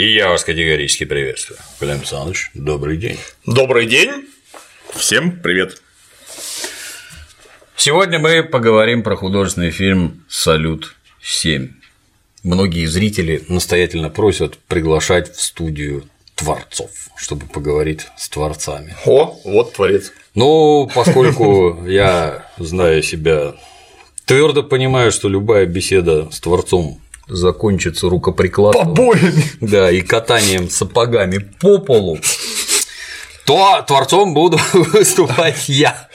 И я вас категорически приветствую. Клим Александрович, добрый день. Добрый день. Всем привет. Сегодня мы поговорим про художественный фильм «Салют-7». Многие зрители настоятельно просят приглашать в студию творцов, чтобы поговорить с творцами. О, вот творец. Ну, поскольку я знаю себя, твердо понимаю, что любая беседа с творцом закончится рукоприкладством. Побоями. Да, и катанием сапогами по полу, то творцом буду выступать я.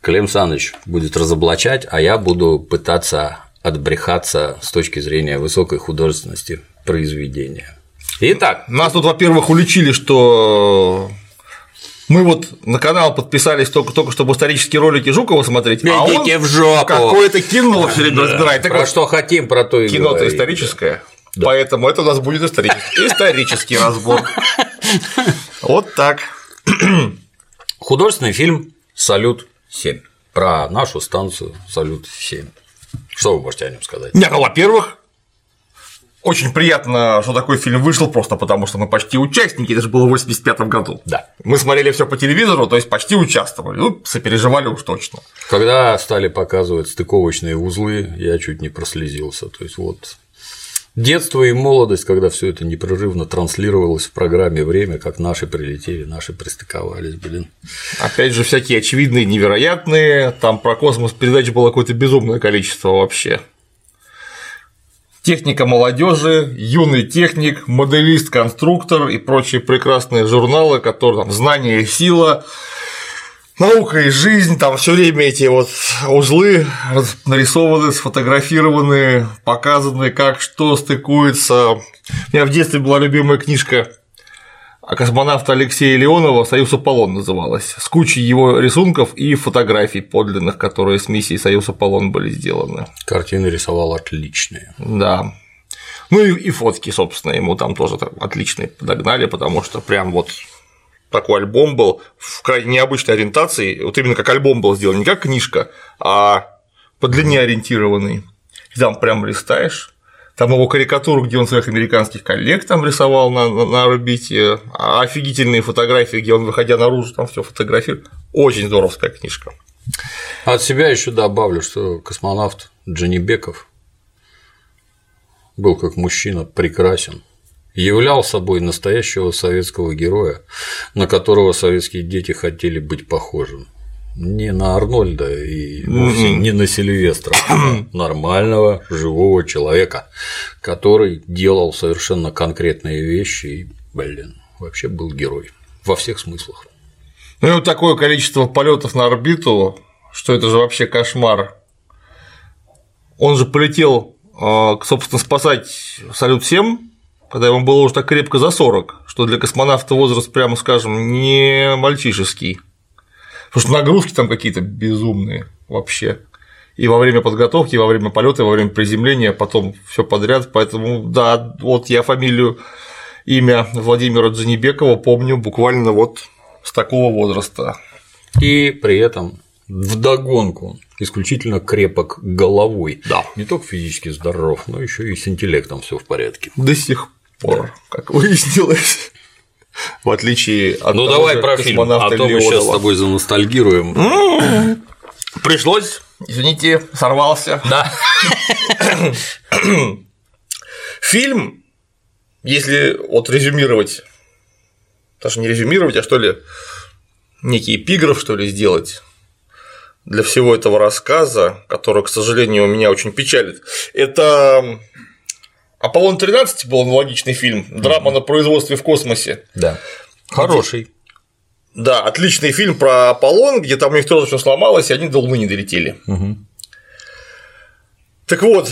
Клим Саныч будет разоблачать, а я буду пытаться отбрехаться с точки зрения высокой художественности произведения. Итак, нас тут, во-первых, уличили, что мы вот на канал подписались только, только чтобы исторические ролики Жукова смотреть, а Идите он в жопу. какое-то кино все время разбирает. Так про вот, что хотим, про то и Кино-то историческое, да. поэтому это у нас будет исторический, исторический разбор. Вот так. Художественный фильм «Салют-7» про нашу станцию «Салют-7». Что вы можете о нем сказать? Нет, ну, во-первых, очень приятно, что такой фильм вышел, просто потому что мы почти участники, это же было в 85 году. Да. Мы смотрели все по телевизору, то есть почти участвовали, ну, сопереживали уж точно. Когда стали показывать стыковочные узлы, я чуть не прослезился. То есть вот детство и молодость, когда все это непрерывно транслировалось в программе время, как наши прилетели, наши пристыковались, блин. Опять же, всякие очевидные, невероятные, там про космос передач было какое-то безумное количество вообще техника молодежи, юный техник, моделист, конструктор и прочие прекрасные журналы, которые там знание и сила, наука и жизнь, там все время эти вот узлы нарисованы, сфотографированы, показаны, как что стыкуется. У меня в детстве была любимая книжка а космонавта Алексея Леонова «Союз Аполлон» называлась, с кучей его рисунков и фотографий подлинных, которые с миссией «Союз Аполлон» были сделаны. Картины рисовал отличные. Да. Ну и, и фотки, собственно, ему там тоже отличные подогнали, потому что прям вот такой альбом был в крайне необычной ориентации, вот именно как альбом был сделан, не как книжка, а по длине ориентированный. И там прям листаешь, там его карикатуру, где он своих американских коллег там рисовал на, на, на орбите, а офигительные фотографии, где он, выходя наружу, там все фотографирует. Очень здоровская книжка. От себя еще добавлю, что космонавт Джанибеков был как мужчина прекрасен, являл собой настоящего советского героя, на которого советские дети хотели быть похожим не на Арнольда и вовсе не на Сильвестра, а нормального живого человека, который делал совершенно конкретные вещи и, блин, вообще был герой во всех смыслах. Ну и вот такое количество полетов на орбиту, что это же вообще кошмар. Он же полетел, а, собственно, спасать Салют-7, когда ему было уже так крепко за 40, что для космонавта возраст, прямо скажем, не мальчишеский. Потому что нагрузки там какие-то безумные вообще. И во время подготовки, и во время полета, и во время приземления, потом все подряд. Поэтому, да, вот я фамилию, имя Владимира Джанибекова помню буквально вот с такого возраста. И при этом вдогонку исключительно крепок головой. Да. Не только физически здоров, но еще и с интеллектом все в порядке. До сих пор, да. как выяснилось в отличие от Ну давай про фильм, а то мы сейчас с тобой заностальгируем. Пришлось, извините, сорвался. Да. Фильм, если вот резюмировать, даже не резюмировать, а что ли, некий эпиграф, что ли, сделать для всего этого рассказа, который, к сожалению, меня очень печалит, это Аполлон 13 был аналогичный фильм, драма на производстве в космосе. Да. Хороший. Да, отличный фильм про Аполлон, где там у них тоже все сломалось, и они до Луны не долетели. Угу. Так вот,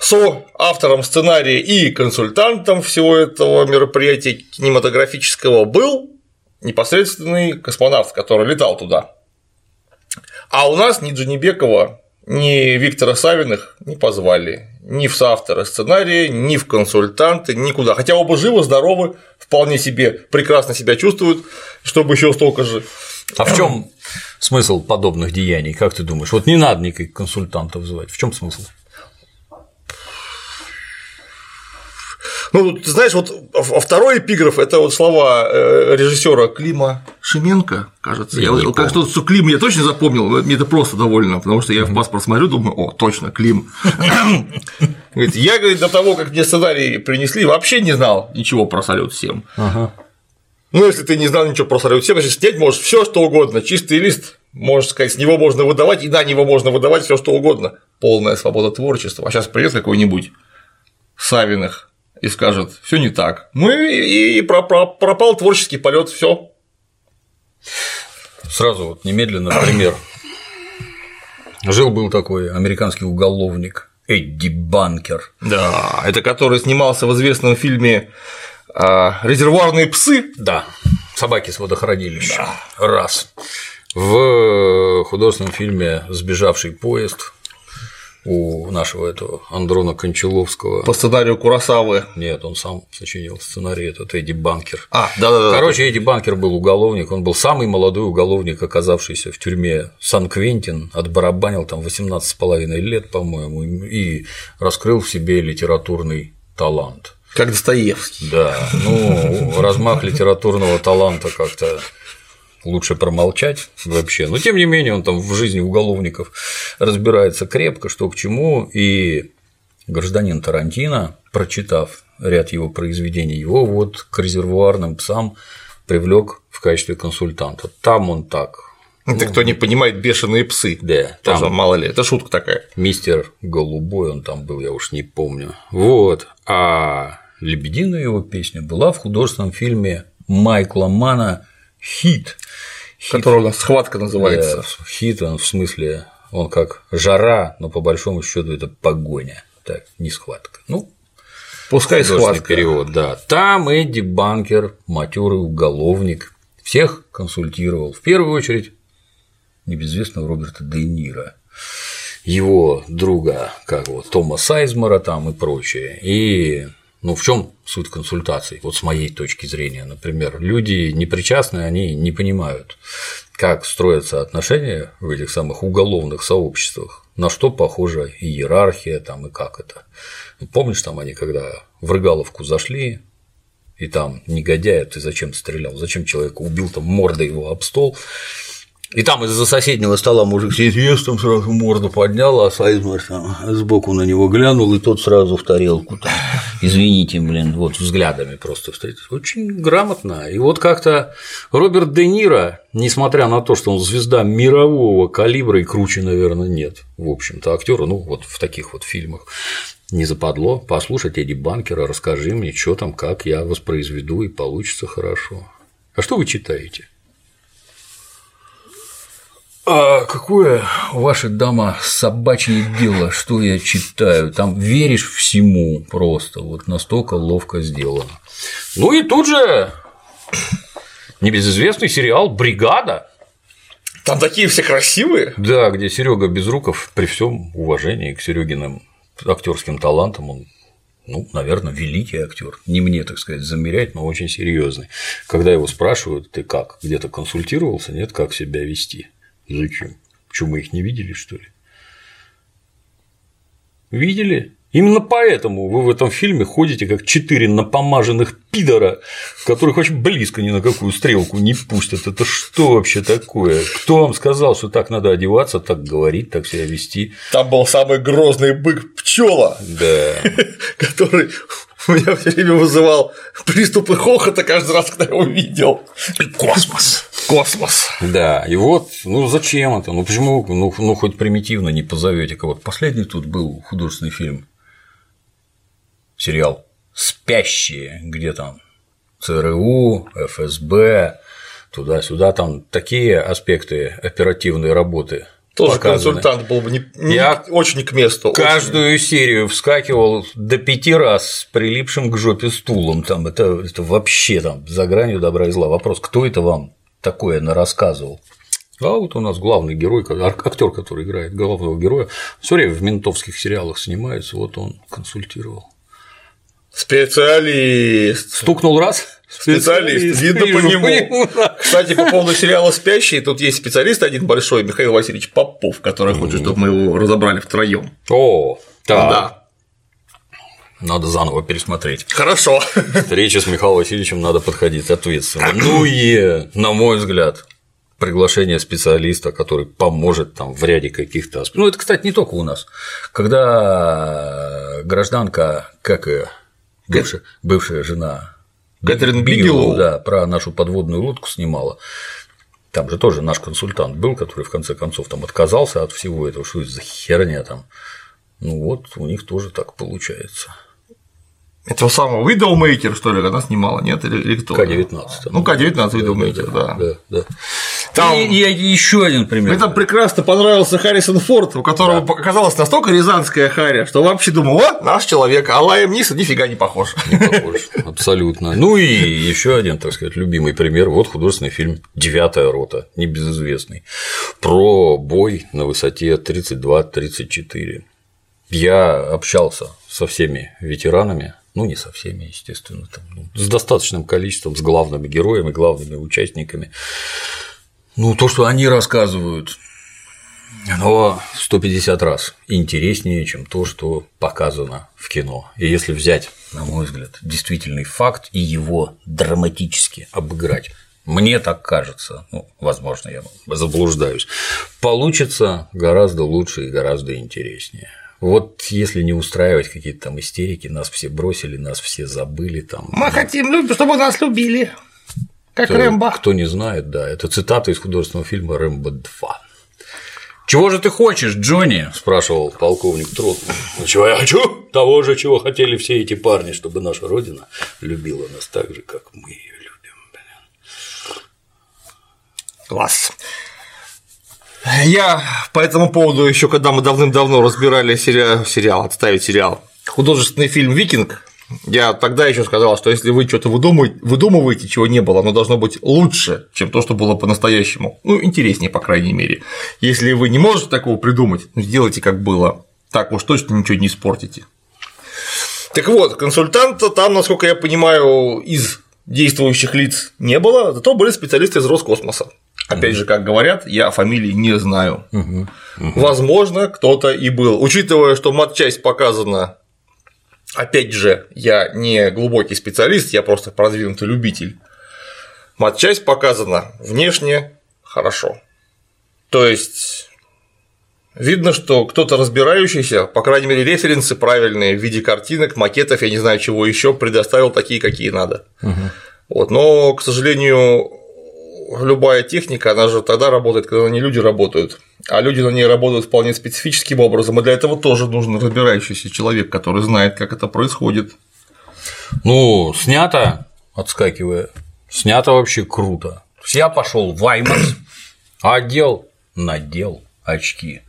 со автором сценария и консультантом всего этого мероприятия кинематографического был непосредственный космонавт, который летал туда. А у нас ни Джанибекова, ни Виктора Савиных не позвали ни в соавторы сценария, ни в консультанты, никуда. Хотя оба живы, здоровы, вполне себе прекрасно себя чувствуют, чтобы еще столько же. А в чем смысл подобных деяний, как ты думаешь? Вот не надо никаких консультантов звать. В чем смысл? Ну, ты знаешь, вот а второй эпиграф это вот слова э, режиссера Клима Шименко, кажется. Я, я как что, Клим я точно запомнил, мне это просто довольно, потому что я в паспорт смотрю, думаю, о, точно, Клим. Говорит, я, говорит, до того, как мне сценарий принесли, вообще не знал ничего про салют 7. Ну, если ты не знал ничего про салют 7, значит, снять можешь все что угодно, чистый лист, можно сказать, с него можно выдавать, и на него можно выдавать все что угодно. Полная свобода творчества. А сейчас придет какой-нибудь Савиных и скажет, все не так. Ну и, и пропал творческий полет, все. Сразу вот немедленно пример. Жил был такой американский уголовник Эдди Банкер. Да, это который снимался в известном фильме а, Резервуарные псы. Да, собаки с водохранилища. Да. Раз. В художественном фильме Сбежавший поезд у нашего этого Андрона Кончаловского. По сценарию Курасавы. Нет, он сам сочинил сценарий, этот Эдди Банкер. А, да, да, да. Короче, Эдди Банкер был уголовник, он был самый молодой уголовник, оказавшийся в тюрьме Сан-Квентин, отбарабанил там 18,5 лет, по-моему, и раскрыл в себе литературный талант. Как Достоевский. Да, ну, размах литературного таланта как-то лучше промолчать вообще. Но тем не менее он там в жизни уголовников разбирается крепко, что к чему, и гражданин Тарантино, прочитав ряд его произведений, его вот к резервуарным псам привлек в качестве консультанта. Там он так. Это ну, кто не понимает бешеные псы. Да. Тоже там мало ли. Это шутка такая. Мистер Голубой он там был, я уж не помню. Вот. А Лебединая его песня была в художественном фильме Майкла Мана «Хит», у нас схватка называется. Да, хит, он в смысле, он как жара, но по большому счету это погоня. Так, не схватка. Ну, пускай схватка. перевод, да. Там Эдди Банкер, матерый уголовник, всех консультировал. В первую очередь небезвестного Роберта Де Ниро, его друга, как вот Тома Сайзмара там и прочее. И ну, в чем суть консультаций? Вот с моей точки зрения, например, люди непричастные, они не понимают, как строятся отношения в этих самых уголовных сообществах, на что похожа иерархия там и как это. Ну, помнишь, там они когда в Рыгаловку зашли, и там негодяя, ты зачем стрелял, зачем человека убил, там морда его об стол, и там из-за соседнего стола мужик сидит, ест, там сразу морду поднял, а Сайзмар там сбоку на него глянул, и тот сразу в тарелку там, извините, блин, вот взглядами просто встретился. Очень грамотно. И вот как-то Роберт Де Ниро, несмотря на то, что он звезда мирового калибра и круче, наверное, нет, в общем-то, актера, ну, вот в таких вот фильмах, не западло послушать Эдди Банкера, расскажи мне, что там, как я воспроизведу, и получится хорошо. А что вы читаете? А какое ваше дама собачье дело, что я читаю? Там веришь всему просто, вот настолько ловко сделано. Ну и тут же небезызвестный сериал Бригада. Там такие все красивые. Да, где Серега Безруков, при всем уважении к Серегиным актерским талантам, он ну, наверное, великий актер. Не мне, так сказать, замерять, но очень серьезный. Когда его спрашивают, ты как, где-то консультировался, нет, как себя вести? Зачем? Что, мы их не видели, что ли? Видели? Именно поэтому вы в этом фильме ходите как четыре напомаженных пидора, которых очень близко ни на какую стрелку не пустят. Это что вообще такое? Кто вам сказал, что так надо одеваться, так говорить, так себя вести? Там был самый грозный бык пчела, да. который у меня все время вызывал приступы хохота каждый раз, когда я его видел. Космос. Космос. Да, и вот, ну зачем это? Ну почему, ну, ну хоть примитивно не позовете кого-то. Последний тут был художественный фильм, сериал «Спящие», где там ЦРУ, ФСБ, туда-сюда, там такие аспекты оперативной работы тоже показаны. консультант был бы не, не, Я очень к месту. Каждую очень. серию вскакивал до пяти раз с прилипшим к жопе стулом. Там это, это вообще там за гранью добра и зла. Вопрос, кто это вам такое рассказывал? А вот у нас главный герой, актер, который играет главного героя, все время в ментовских сериалах снимается, вот он консультировал. Специалист. Стукнул раз. Специалист, видно по нему. Кстати, по поводу сериала «Спящий», тут есть специалист один большой, Михаил Васильевич Попов, который хочет, чтобы мы его разобрали втроем. О, так. Да. Надо заново пересмотреть. Хорошо. Встреча с Михаилом Васильевичем надо подходить ответственно. Ну и, на мой взгляд, приглашение специалиста, который поможет там в ряде каких-то аспектов. Ну, это, кстати, не только у нас. Когда гражданка, как и бывшая, бывшая жена Кэтрин Бигелоу, да, про нашу подводную лодку снимала. Там же тоже наш консультант был, который в конце концов там отказался от всего этого, что это за херня там. Ну вот, у них тоже так получается. Этого самого Widowmaker, что ли, она снимала, нет? Или, или кто? К-19. Ну, К-19 Widowmaker, да. Да, да. Там... И, и еще один пример. Мне там прекрасно понравился Харрисон Форд, у которого да. оказалась настолько рязанская харя, что вообще думал, вот наш человек, а Лайм Нисон нифига не похож. Не похож, абсолютно. Ну и еще один, так сказать, любимый пример. Вот художественный фильм «Девятая рота», небезызвестный, про бой на высоте 32-34. Я общался со всеми ветеранами ну, не со всеми, естественно, там, ну, с достаточным количеством, с главными героями, главными участниками. Ну, то, что они рассказывают, оно в 150 раз интереснее, чем то, что показано в кино. И если взять, на мой взгляд, действительный факт и его драматически обыграть, мне так кажется, ну, возможно, я заблуждаюсь, получится гораздо лучше и гораздо интереснее. Вот если не устраивать какие-то там истерики, нас все бросили, нас все забыли там. Мы хотим, чтобы нас любили. Как кто, Рэмбо. Кто не знает, да, это цитата из художественного фильма Рэмбо 2. Чего же ты хочешь, Джонни? спрашивал полковник Тротман. Ну чего я хочу? Того же, чего хотели все эти парни, чтобы наша родина любила нас так же, как мы ее любим. Класс. Я по этому поводу еще, когда мы давным-давно разбирали сериал, сериал, отставить сериал, художественный фильм Викинг, я тогда еще сказал, что если вы что-то выдумываете, чего не было, оно должно быть лучше, чем то, что было по-настоящему. Ну, интереснее, по крайней мере. Если вы не можете такого придумать, ну, сделайте как было. Так уж точно ничего не испортите. Так вот, консультанта там, насколько я понимаю, из действующих лиц не было, зато были специалисты из Роскосмоса. Опять же, как говорят, я фамилии не знаю. Возможно, кто-то и был. Учитывая, что матчасть показана, опять же, я не глубокий специалист, я просто продвинутый любитель. Матчасть показана внешне хорошо. То есть видно, что кто-то разбирающийся, по крайней мере, референсы правильные в виде картинок, макетов, я не знаю чего еще, предоставил такие, какие надо. Угу. Вот, но, к сожалению, любая техника, она же тогда работает, когда на ней люди работают, а люди на ней работают вполне специфическим образом, и для этого тоже нужен разбирающийся человек, который знает, как это происходит. Ну, снято, отскакивая, снято вообще круто. Я пошел в IMAX, одел, надел очки.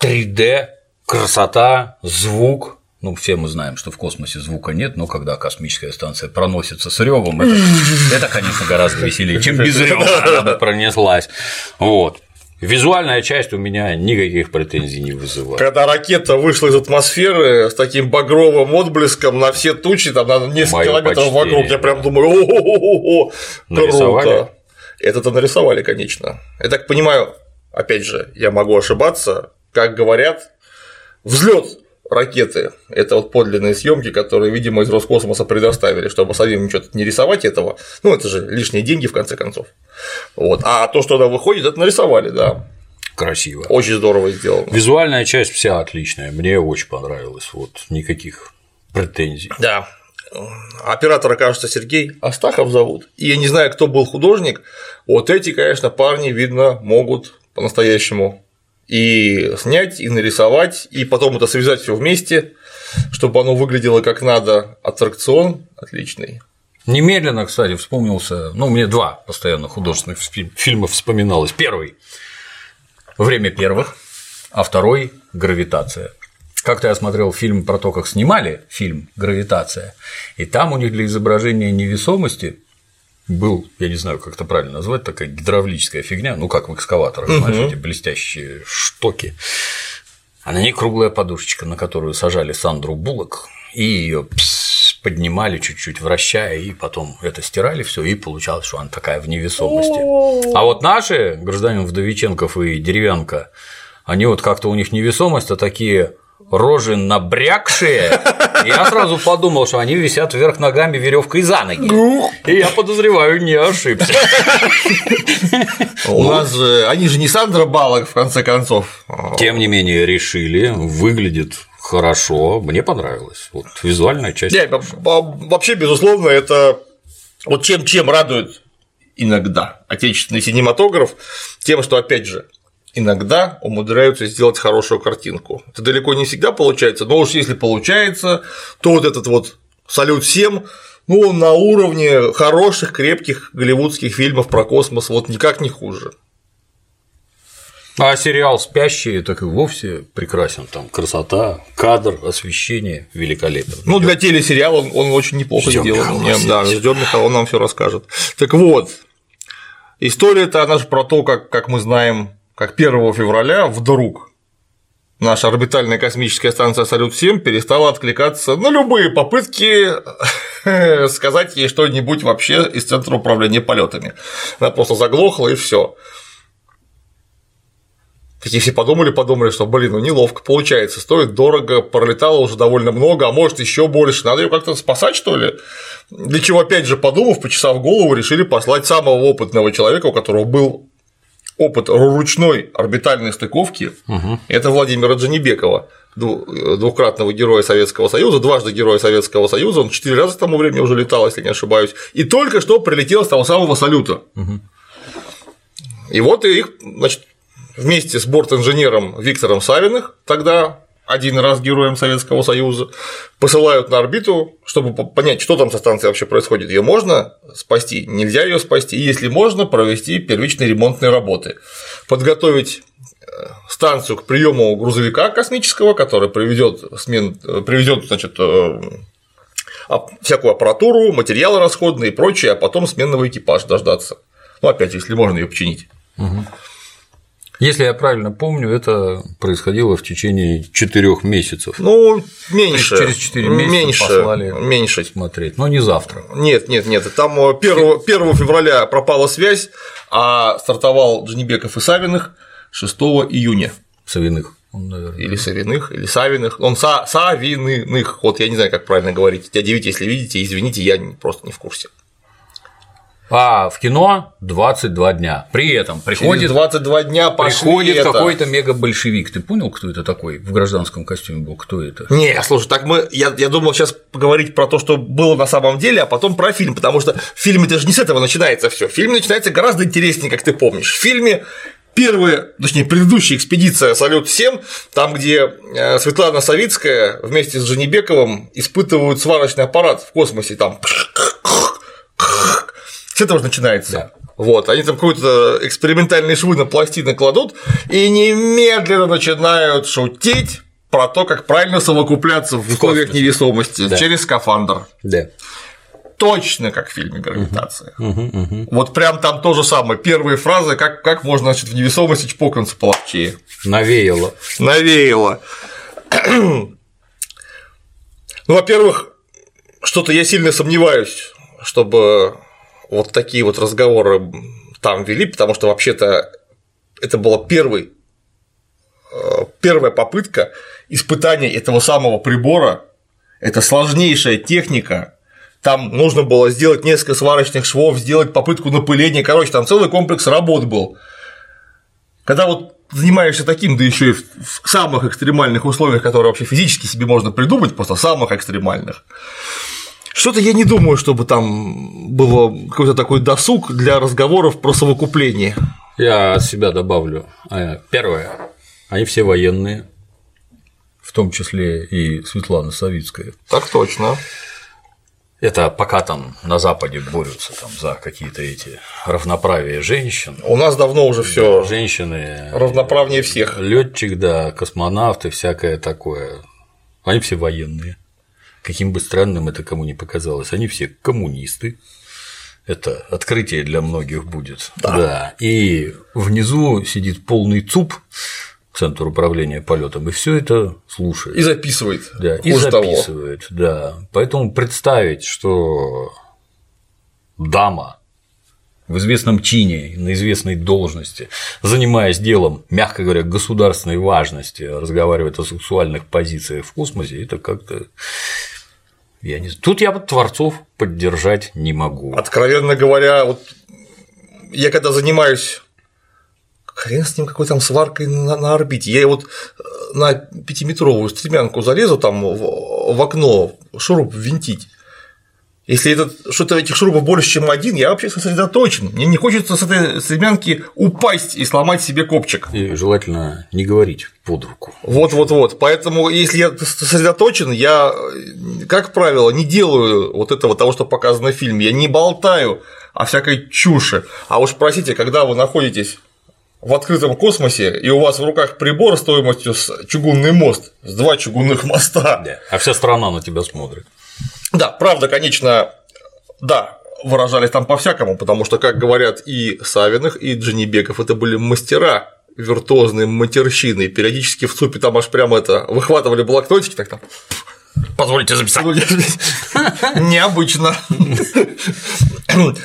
3D, красота, звук, ну, все мы знаем, что в космосе звука нет, но когда космическая станция проносится с ревом, это, это, конечно, гораздо веселее, чем без рева она пронеслась. Вот. Визуальная часть у меня никаких претензий не вызывает. Когда ракета вышла из атмосферы с таким багровым отблеском на все тучи, там на несколько Моё километров почтение. вокруг, я прям думаю, о круто. Это-то нарисовали, конечно. Я так понимаю, опять же, я могу ошибаться, как говорят, взлет ракеты. Это вот подлинные съемки, которые, видимо, из Роскосмоса предоставили, чтобы самим что-то не рисовать этого. Ну, это же лишние деньги, в конце концов. Вот. А то, что туда выходит, это нарисовали, да. Красиво. Очень здорово сделано. Визуальная часть вся отличная. Мне очень понравилось. Вот никаких претензий. Да. Оператора, кажется, Сергей Астахов зовут. И я не знаю, кто был художник. Вот эти, конечно, парни, видно, могут по-настоящему и снять, и нарисовать, и потом это связать все вместе, чтобы оно выглядело как надо. Аттракцион отличный. Немедленно, кстати, вспомнился, ну, мне два постоянно художественных фильма вспоминалось. Первый – «Время первых», а второй – «Гравитация». Как-то я смотрел фильм про то, как снимали фильм «Гравитация», и там у них для изображения невесомости был, я не знаю, как это правильно назвать, такая гидравлическая фигня, ну как в экскаваторах, угу. знаешь, эти блестящие штоки. А на ней круглая подушечка, на которую сажали Сандру Буллок, и ее поднимали чуть-чуть, вращая, и потом это стирали все, и получалось, что она такая в невесомости. А вот наши, гражданин Вдовиченков и Деревянка, они вот как-то у них невесомость, а такие рожи набрякшие, я сразу подумал, что они висят вверх ногами веревкой за ноги. И я подозреваю, не ошибся. У нас же, они же не Сандра Балок, в конце концов. Тем не менее, решили, выглядит хорошо, мне понравилось. Вот визуальная часть. Не, вообще, безусловно, это вот чем чем радует иногда отечественный кинематограф, тем, что, опять же, иногда умудряются сделать хорошую картинку. Это далеко не всегда получается, но уж если получается, то вот этот вот салют всем, ну, он на уровне хороших, крепких голливудских фильмов про космос, вот никак не хуже. А сериал «Спящие» так и вовсе прекрасен. Там красота, кадр, освещение великолепно. Ну, для телесериала он, он очень неплохо ждём сделан. Михаила да, ждем Михаила, он нам все расскажет. Так вот, история-то она же про то, как, как мы знаем, как 1 февраля вдруг наша орбитальная космическая станция Салют-7 перестала откликаться на любые попытки сказать ей что-нибудь вообще из центра управления полетами. Она просто заглохла и все. Такие все подумали, подумали, что, блин, ну неловко получается, стоит дорого, пролетало уже довольно много, а может еще больше, надо ее как-то спасать, что ли? Для чего, опять же, подумав, почесав голову, решили послать самого опытного человека, у которого был опыт ручной орбитальной стыковки, угу. это Владимира Джанибекова, двукратного героя Советского Союза, дважды героя Советского Союза, он четыре раза к тому времени уже летал, если не ошибаюсь, и только что прилетел с того самого салюта. Угу. И вот их, значит, вместе с борт-инженером Виктором Савиных, тогда один раз героем Советского Союза, посылают на орбиту, чтобы понять, что там со станцией вообще происходит. Ее можно спасти, нельзя ее спасти, и если можно, провести первичные ремонтные работы, подготовить э, станцию к приему грузовика космического, который приведет, смен, приведет значит, э, всякую аппаратуру, материалы расходные и прочее, а потом сменного экипажа дождаться. Ну, опять, если можно ее починить. Угу. Если я правильно помню, это происходило в течение четырех месяцев. Ну, меньше. через четыре месяца меньше, послали меньше. смотреть, но не завтра. Нет, нет, нет. Там 1, 1 февраля пропала связь, а стартовал Джанибеков и Савиных 6 июня. Савиных. Он, наверное, или Савиных, или Савиных. Он са Савиных. Вот я не знаю, как правильно говорить. Дядя если видите, извините, я просто не в курсе. А в кино 22 дня. При этом приходит Через 22 дня приходит какой-то мега-большевик. Ты понял, кто это такой? В гражданском костюме был. Кто это? Не, слушай, так мы. Я, я думал сейчас поговорить про то, что было на самом деле, а потом про фильм, потому что фильм это же не с этого начинается все. Фильм начинается гораздо интереснее, как ты помнишь. В фильме первая, точнее, предыдущая экспедиция «Салют-7», там, где э, Светлана Савицкая вместе с Женебековым испытывают сварочный аппарат в космосе, там с этого же начинается. Да. Вот, они там какой-то экспериментальные швы на пластины кладут и немедленно начинают шутить про то, как правильно совокупляться в условиях невесомости да. через скафандр. Да. Точно как в фильме Гравитация. Угу, угу. Вот прям там то же самое. Первые фразы, как, как можно значит, в невесомости чпокнуться половчее. Навеяло. Навеяло. ну, во-первых, что-то я сильно сомневаюсь, чтобы вот такие вот разговоры там вели, потому что вообще-то это была первый, э, первая попытка испытания этого самого прибора. Это сложнейшая техника, там нужно было сделать несколько сварочных швов, сделать попытку напыления, короче, там целый комплекс работ был. Когда вот занимаешься таким, да еще и в самых экстремальных условиях, которые вообще физически себе можно придумать, просто самых экстремальных, что-то я не думаю, чтобы там было какой-то такой досуг для разговоров про совокупление. Я от себя добавлю. А, первое. Они все военные, в том числе и Светлана Савицкая. Так точно. Это пока там на Западе борются там за какие-то эти равноправие женщин. У нас давно уже все. Да, женщины. Равноправнее всех. Летчик, да, космонавты, всякое такое. Они все военные каким бы странным это кому ни показалось, они все коммунисты. Это открытие для многих будет. Да. да. И внизу сидит полный ЦУП, центр управления полетом, и все это слушает. И записывает. Да, и записывает, того. да. Поэтому представить, что дама в известном чине, на известной должности, занимаясь делом, мягко говоря, государственной важности, разговаривает о сексуальных позициях в космосе, это как-то я не... Тут я творцов поддержать не могу. Откровенно говоря, вот я когда занимаюсь хрен с ним какой там сваркой на, на орбите. Я вот э, на пятиметровую стремянку залезу там в, в окно шуруп винтить. Если это что-то этих шурупов больше, чем один, я вообще сосредоточен. Мне не хочется с этой стремянки упасть и сломать себе копчик. И желательно не говорить под руку. Вот, вот, вот. Поэтому, если я сосредоточен, я, как правило, не делаю вот этого того, что показано в фильме. Я не болтаю о всякой чуши. А уж простите, когда вы находитесь в открытом космосе, и у вас в руках прибор стоимостью с чугунный мост, с два чугунных моста. Да, а вся страна на тебя смотрит. Да, правда, конечно, да, выражались там по-всякому, потому что, как говорят и Савиных, и Дженебеков, это были мастера виртуозные матерщины, периодически в ЦУПе там аж прямо это выхватывали блокнотики, так там Позвольте записать. Необычно.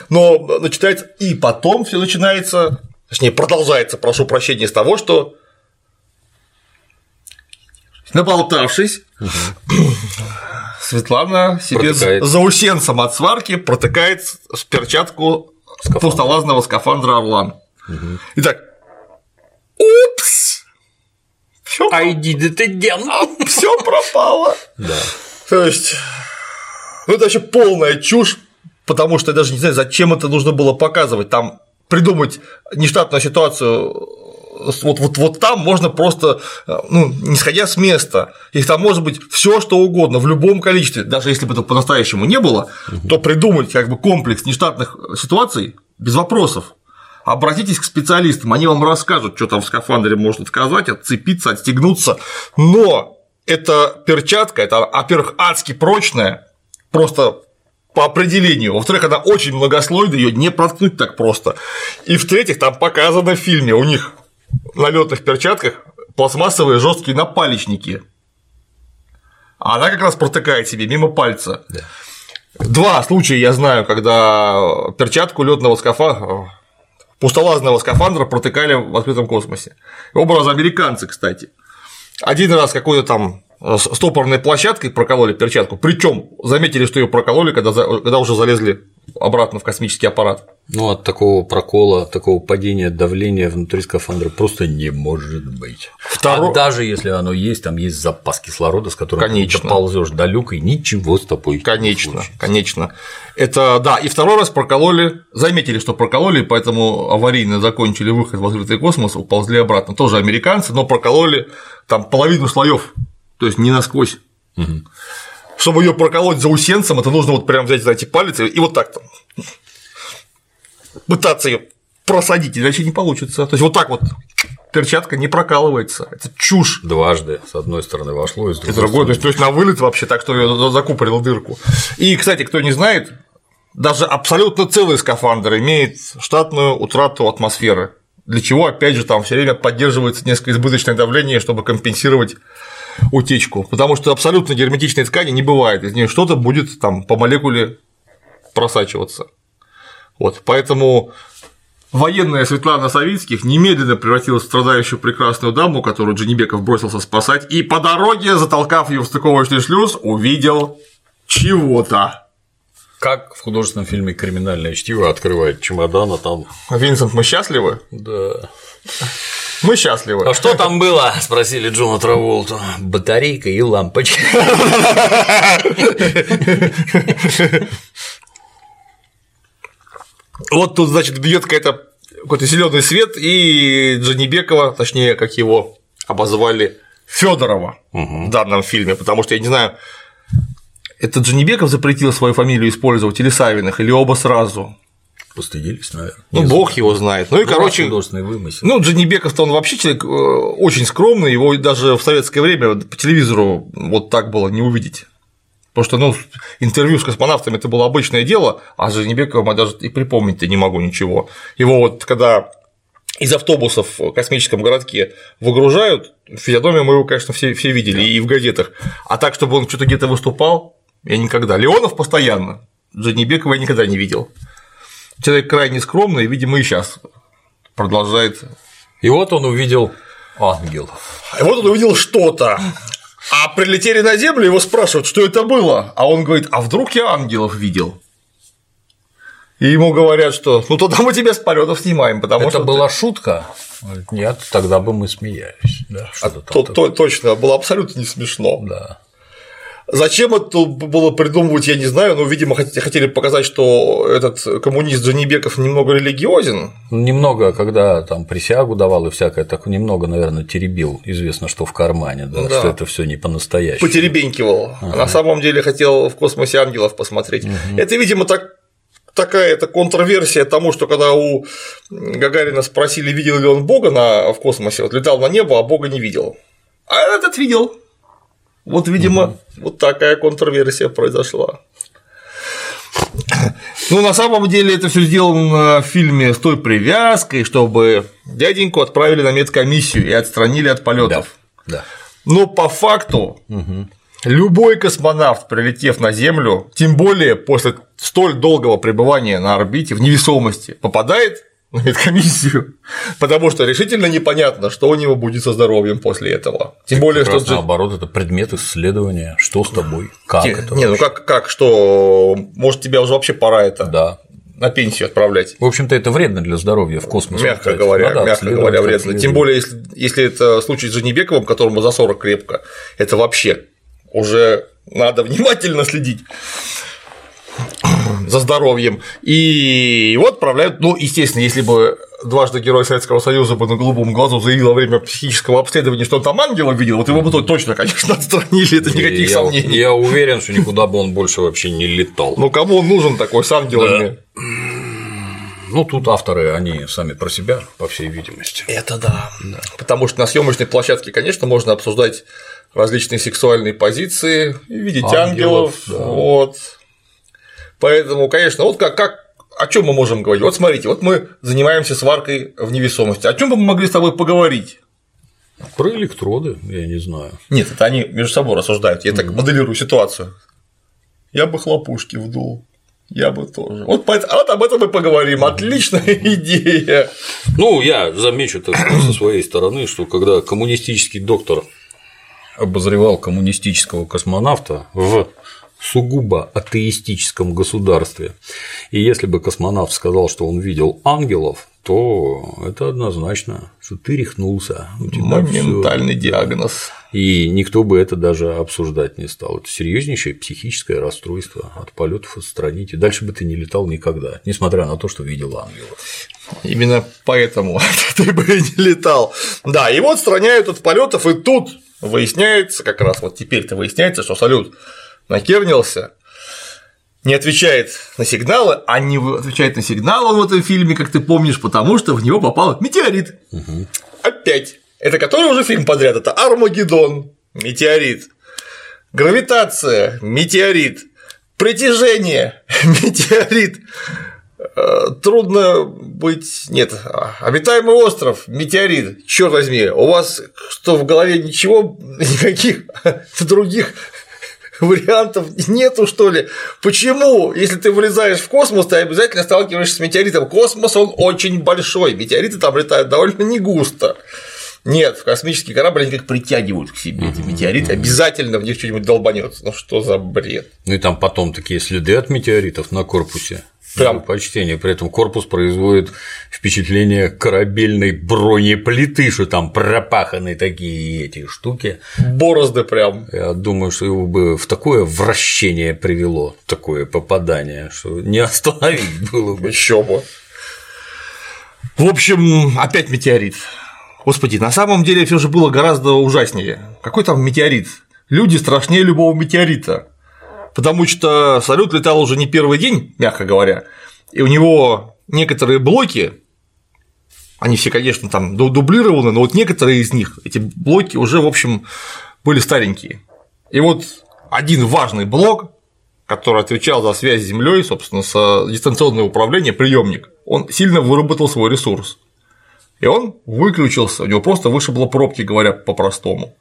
Но начинается, и потом все начинается, точнее, продолжается, прошу прощения, с того, что наболтавшись, Светлана себе протыкает. заусенцем от сварки протыкает в перчатку Скафандр. пустолазного скафандра Орлан. Угу. Итак, упс! Did it again. Все пропало. Да. То есть, ну это вообще полная чушь, потому что я даже не знаю, зачем это нужно было показывать. Там придумать нештатную ситуацию вот, вот, вот там можно просто, э, ну, не сходя с места, их там может быть все что угодно, в любом количестве, даже если бы это по-настоящему не было, угу. то придумать как бы комплекс нештатных ситуаций без вопросов. Обратитесь к специалистам, они вам расскажут, что там в скафандре можно сказать, отцепиться, отстегнуться, но эта перчатка, это, во-первых, адски прочная, просто по определению. Во-вторых, она очень многослойная, ее не проткнуть так просто. И в-третьих, там показано в фильме, у них на летных перчатках пластмассовые жесткие напалечники. А она как раз протыкает себе мимо пальца. Да. Два случая я знаю, когда перчатку летного скафа пустолазного скафандра протыкали в открытом космосе. Оба раза американцы, кстати. Один раз какой-то там стопорной площадкой прокололи перчатку, причем заметили, что ее прокололи, когда, когда уже залезли обратно в космический аппарат. Ну, от такого прокола, от такого падения давления внутри скафандра просто не может быть. Второ... А даже если оно есть, там есть запас кислорода, с которым конечно. ты ползешь до люка, и ничего с тобой. Конечно, не конечно. Это да. И второй раз прокололи, заметили, что прокололи, поэтому аварийно закончили выход в открытый космос, уползли обратно. Тоже американцы, но прокололи там половину слоев, то есть не насквозь. Угу чтобы ее проколоть заусенцем, это нужно вот прям взять за эти пальцы и вот так там пытаться ее просадить, иначе не получится. То есть вот так вот перчатка не прокалывается. Это чушь. Дважды. С одной стороны вошло, и с другой. И другой, то есть, то есть на вылет вообще так, что ее закупорил дырку. И, кстати, кто не знает, даже абсолютно целый скафандр имеет штатную утрату атмосферы. Для чего, опять же, там все время поддерживается несколько избыточное давление, чтобы компенсировать утечку, потому что абсолютно герметичной ткани не бывает, из нее что-то будет там по молекуле просачиваться. Вот, поэтому военная Светлана Савицких немедленно превратилась в страдающую прекрасную даму, которую Дженебеков бросился спасать, и по дороге, затолкав ее в стыковочный шлюз, увидел чего-то. Как в художественном фильме «Криминальное чтиво» открывает чемодан, а там… Винсент, мы счастливы? Да. Мы счастливы. А что там было? спросили Джона Траволту. Батарейка и лампочка. Вот тут, значит, бьет какая-то какой-то зеленый свет, и Джанибекова, точнее, как его обозвали, Федорова угу. в данном фильме, потому что я не знаю, это Джанибеков запретил свою фамилию использовать или Савиных, или оба сразу. Постыдились, наверное. Ну, бог его знает. Ну и, ну, короче, вымысел. ну, Джанибеков-то он вообще человек э, очень скромный, его даже в советское время по телевизору вот так было не увидеть. Потому что, ну, интервью с космонавтами это было обычное дело, а Жанибекова я даже и припомнить-то не могу ничего. Его вот когда из автобусов в космическом городке выгружают, в физиономии мы его, конечно, все, все видели да. и в газетах. А так, чтобы он что-то где-то выступал, я никогда. Леонов постоянно, Джанибекова я никогда не видел. Человек крайне скромный, видимо, и сейчас продолжает. И вот он увидел ангелов. И вот он увидел что-то. А прилетели на землю, его спрашивают, что это было. А он говорит, а вдруг я ангелов видел? И ему говорят, что ну тогда мы тебя с полетов снимаем, потому это что. Это была ты... шутка? Нет, тогда бы мы смеялись. Да, а то, то, точно, было абсолютно не смешно. Да. Зачем это было придумывать, я не знаю, но, видимо, хотели показать, что этот коммунист Джанибеков немного религиозен. Немного, когда там присягу давал и всякое, так немного, наверное, теребил, известно, что в кармане, да, да. что это все не по-настоящему. Потеребенькивал. Ага. На самом деле хотел в космосе ангелов посмотреть. Угу. Это, видимо, так такая это контрверсия тому, что когда у Гагарина спросили, видел ли он Бога на, в космосе, вот летал на небо, а Бога не видел. А этот видел. Вот, видимо, угу. вот такая контрверсия произошла. Ну, на самом деле, это все сделано в фильме с той привязкой, чтобы дяденьку отправили на медкомиссию и отстранили от полетов. Да. да. Но по факту угу. любой космонавт, прилетев на Землю, тем более после столь долгого пребывания на орбите в невесомости, попадает на медкомиссию, потому что решительно непонятно, что у него будет со здоровьем после этого. Тем так более, что наоборот, это предмет исследования, что с тобой, как не, это. Не, ну как, как, что, может, тебя уже вообще пора это. Да. На пенсию отправлять. В общем-то, это вредно для здоровья в космосе. Мягко кстати. говоря, Надо мягко говоря, вредно. Тем более, если, если это случай с Женебековым, которому за 40 крепко, это вообще уже надо внимательно следить за здоровьем. И вот отправляют, ну, естественно, если бы дважды герой Советского Союза бы на голубом глазу заявил во время психического обследования, что он там ангела видел, вот его бы точно, конечно, отстранили, это никаких я, сомнений. Я уверен, что никуда бы он больше вообще не летал. Ну, кому он нужен такой с ангелами? Да. Ну, тут авторы, они сами про себя, по всей видимости. Это да. да. Потому что на съемочной площадке, конечно, можно обсуждать различные сексуальные позиции, видеть ангелов, ангелов да. вот, Поэтому, конечно, вот как, как о чем мы можем говорить? Вот смотрите, вот мы занимаемся сваркой в невесомости. О чем бы мы могли с тобой поговорить? Про электроды, я не знаю. Нет, это они между собой рассуждают. Я так моделирую ситуацию. Я бы хлопушки вдул. Я бы тоже. Вот, вот об этом мы поговорим. Отличная идея. Ну, я замечу так со своей стороны, что когда коммунистический доктор обозревал коммунистического космонавта в сугубо атеистическом государстве. И если бы космонавт сказал, что он видел ангелов, то это однозначно, что ты рехнулся. У тебя Моментальный всё. диагноз. И никто бы это даже обсуждать не стал. Это серьезнейшее психическое расстройство от полетов отстранить. И дальше бы ты не летал никогда, несмотря на то, что видел ангелов. Именно поэтому ты бы не летал. Да, его отстраняют от полетов, и тут выясняется, как раз вот теперь-то выясняется, что салют накернился, не отвечает на сигналы, а не отвечает на сигналы он в этом фильме, как ты помнишь, потому что в него попал метеорит. Угу. Опять. Это который уже фильм подряд? Это Армагеддон, метеорит. Гравитация, метеорит. Притяжение, метеорит. Э, трудно быть. Нет, обитаемый остров, метеорит. Черт возьми, у вас что в голове ничего, никаких других вариантов нету, что ли? Почему, если ты вылезаешь в космос, ты обязательно сталкиваешься с метеоритом? Космос, он очень большой, метеориты там летают довольно не густо. Нет, в космический корабль они как притягивают к себе эти метеориты, обязательно в них что-нибудь долбанется. Ну что за бред? Ну и там потом такие следы от метеоритов на корпусе. Прям почтение. При этом корпус производит впечатление корабельной бронеплиты, что там пропаханы такие эти штуки. Борозды прям. Я думаю, что его бы в такое вращение привело, такое попадание, что не остановить было бы. Еще бы. В общем, опять метеорит. Господи, на самом деле все же было гораздо ужаснее. Какой там метеорит? Люди страшнее любого метеорита потому что салют летал уже не первый день, мягко говоря, и у него некоторые блоки, они все, конечно, там дублированы, но вот некоторые из них, эти блоки уже, в общем, были старенькие. И вот один важный блок, который отвечал за связь с Землей, собственно, с дистанционное управление, приемник, он сильно выработал свой ресурс. И он выключился, у него просто вышибло пробки, говоря по-простому.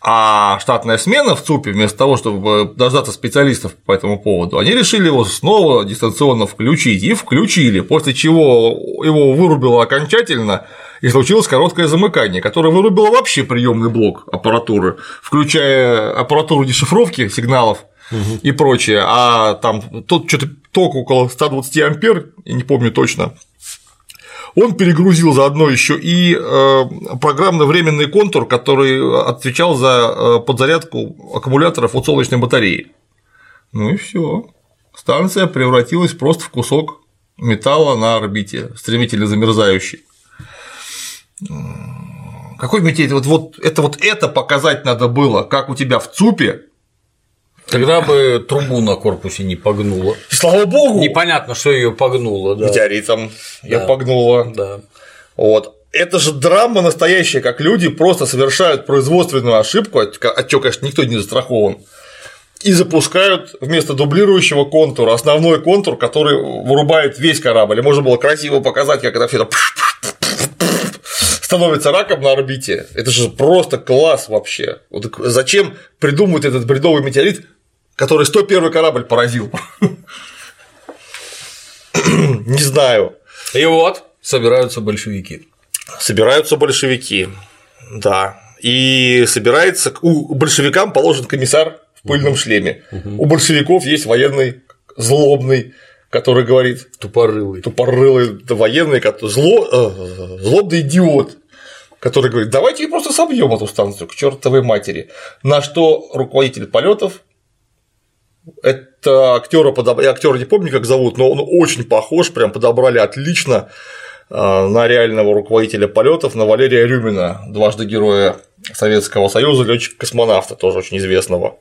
А штатная смена в ЦУПе, вместо того, чтобы дождаться специалистов по этому поводу, они решили его снова дистанционно включить. И включили, после чего его вырубило окончательно, и случилось короткое замыкание, которое вырубило вообще приемный блок аппаратуры, включая аппаратуру дешифровки сигналов угу. и прочее, а там тут что-то ток около 120 ампер, я не помню точно, он перегрузил заодно еще и э, программно-временный контур, который отвечал за э, подзарядку аккумуляторов от солнечной батареи. Ну и все. Станция превратилась просто в кусок металла на орбите, стремительно замерзающий. Какой метель? Вот, вот это вот это показать надо было, как у тебя в ЦУПе Тогда бы трубу на корпусе не погнуло. Слава богу! Непонятно, что ее погнуло, да. Метеоритом да. ее погнуло. Да. Вот. Это же драма настоящая, как люди просто совершают производственную ошибку, от чего, конечно, никто не застрахован, и запускают вместо дублирующего контура основной контур, который вырубает весь корабль. И можно было красиво показать, как это все это становится раком на орбите. Это же просто класс вообще. Вот зачем придумывать этот бредовый метеорит, который 101 корабль поразил? Не знаю. И вот собираются большевики. Собираются большевики, да. И собирается у большевикам положен комиссар в пыльном шлеме. У большевиков есть военный злобный, который говорит тупорылый, тупорылый военный, зло, э, злобный идиот, который говорит, давайте просто собьем эту станцию к чертовой матери. На что руководитель полетов это актера подобрали, я актера не помню, как зовут, но он очень похож, прям подобрали отлично э, на реального руководителя полетов, на Валерия Рюмина, дважды героя Советского Союза, летчика-космонавта, тоже очень известного.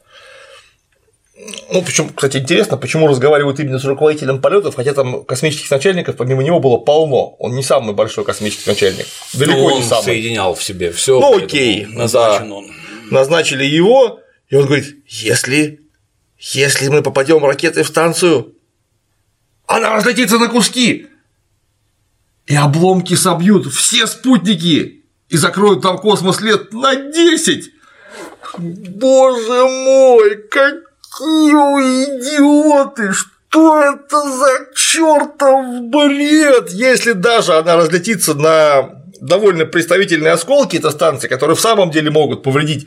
Ну, причем, кстати, интересно, почему разговаривают именно с руководителем полетов, хотя там космических начальников помимо него было полно. Он не самый большой космический начальник. Далеко ну, он не самый. соединял в себе все. Ну, окей, назначен да. он. Назначили его, и он говорит: если, если мы попадем ракетой в станцию, она разлетится на куски. И обломки собьют все спутники и закроют там космос лет на 10. Боже мой, как Какие идиоты! Что это за чертов бред? Если даже она разлетится на довольно представительные осколки, это станции, которые в самом деле могут повредить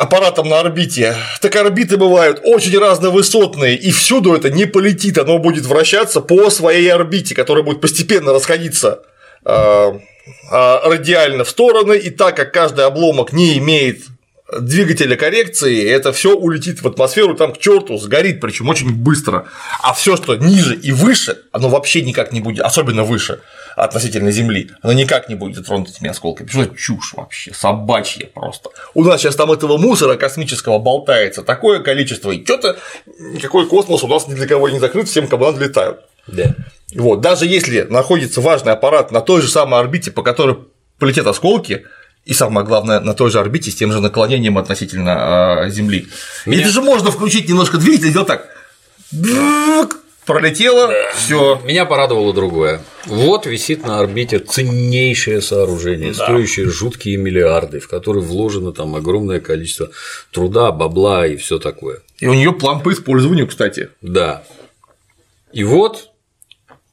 аппаратом на орбите, так орбиты бывают очень разновысотные, и всюду это не полетит, оно будет вращаться по своей орбите, которая будет постепенно расходиться э, радиально в стороны, и так как каждый обломок не имеет двигателя коррекции, это все улетит в атмосферу, там к черту сгорит, причем очень быстро. А все, что ниже и выше, оно вообще никак не будет, особенно выше относительно Земли, оно никак не будет затронуто этими осколками. Что чушь вообще, собачья просто. У нас сейчас там этого мусора космического болтается такое количество, и что-то никакой космос у нас ни для кого не закрыт, всем кабан летают. Да. Вот, даже если находится важный аппарат на той же самой орбите, по которой полетят осколки, и самое главное, на той же орбите с тем же наклонением относительно э, Земли. Меня... Это же можно включить немножко двигатель и сделать так. Пролетело, да. все. Меня порадовало другое. Вот висит на орбите ценнейшее сооружение, да. стоящее жуткие миллиарды, в которые вложено там огромное количество труда, бабла и все такое. И у нее план по использованию, кстати. Да. И вот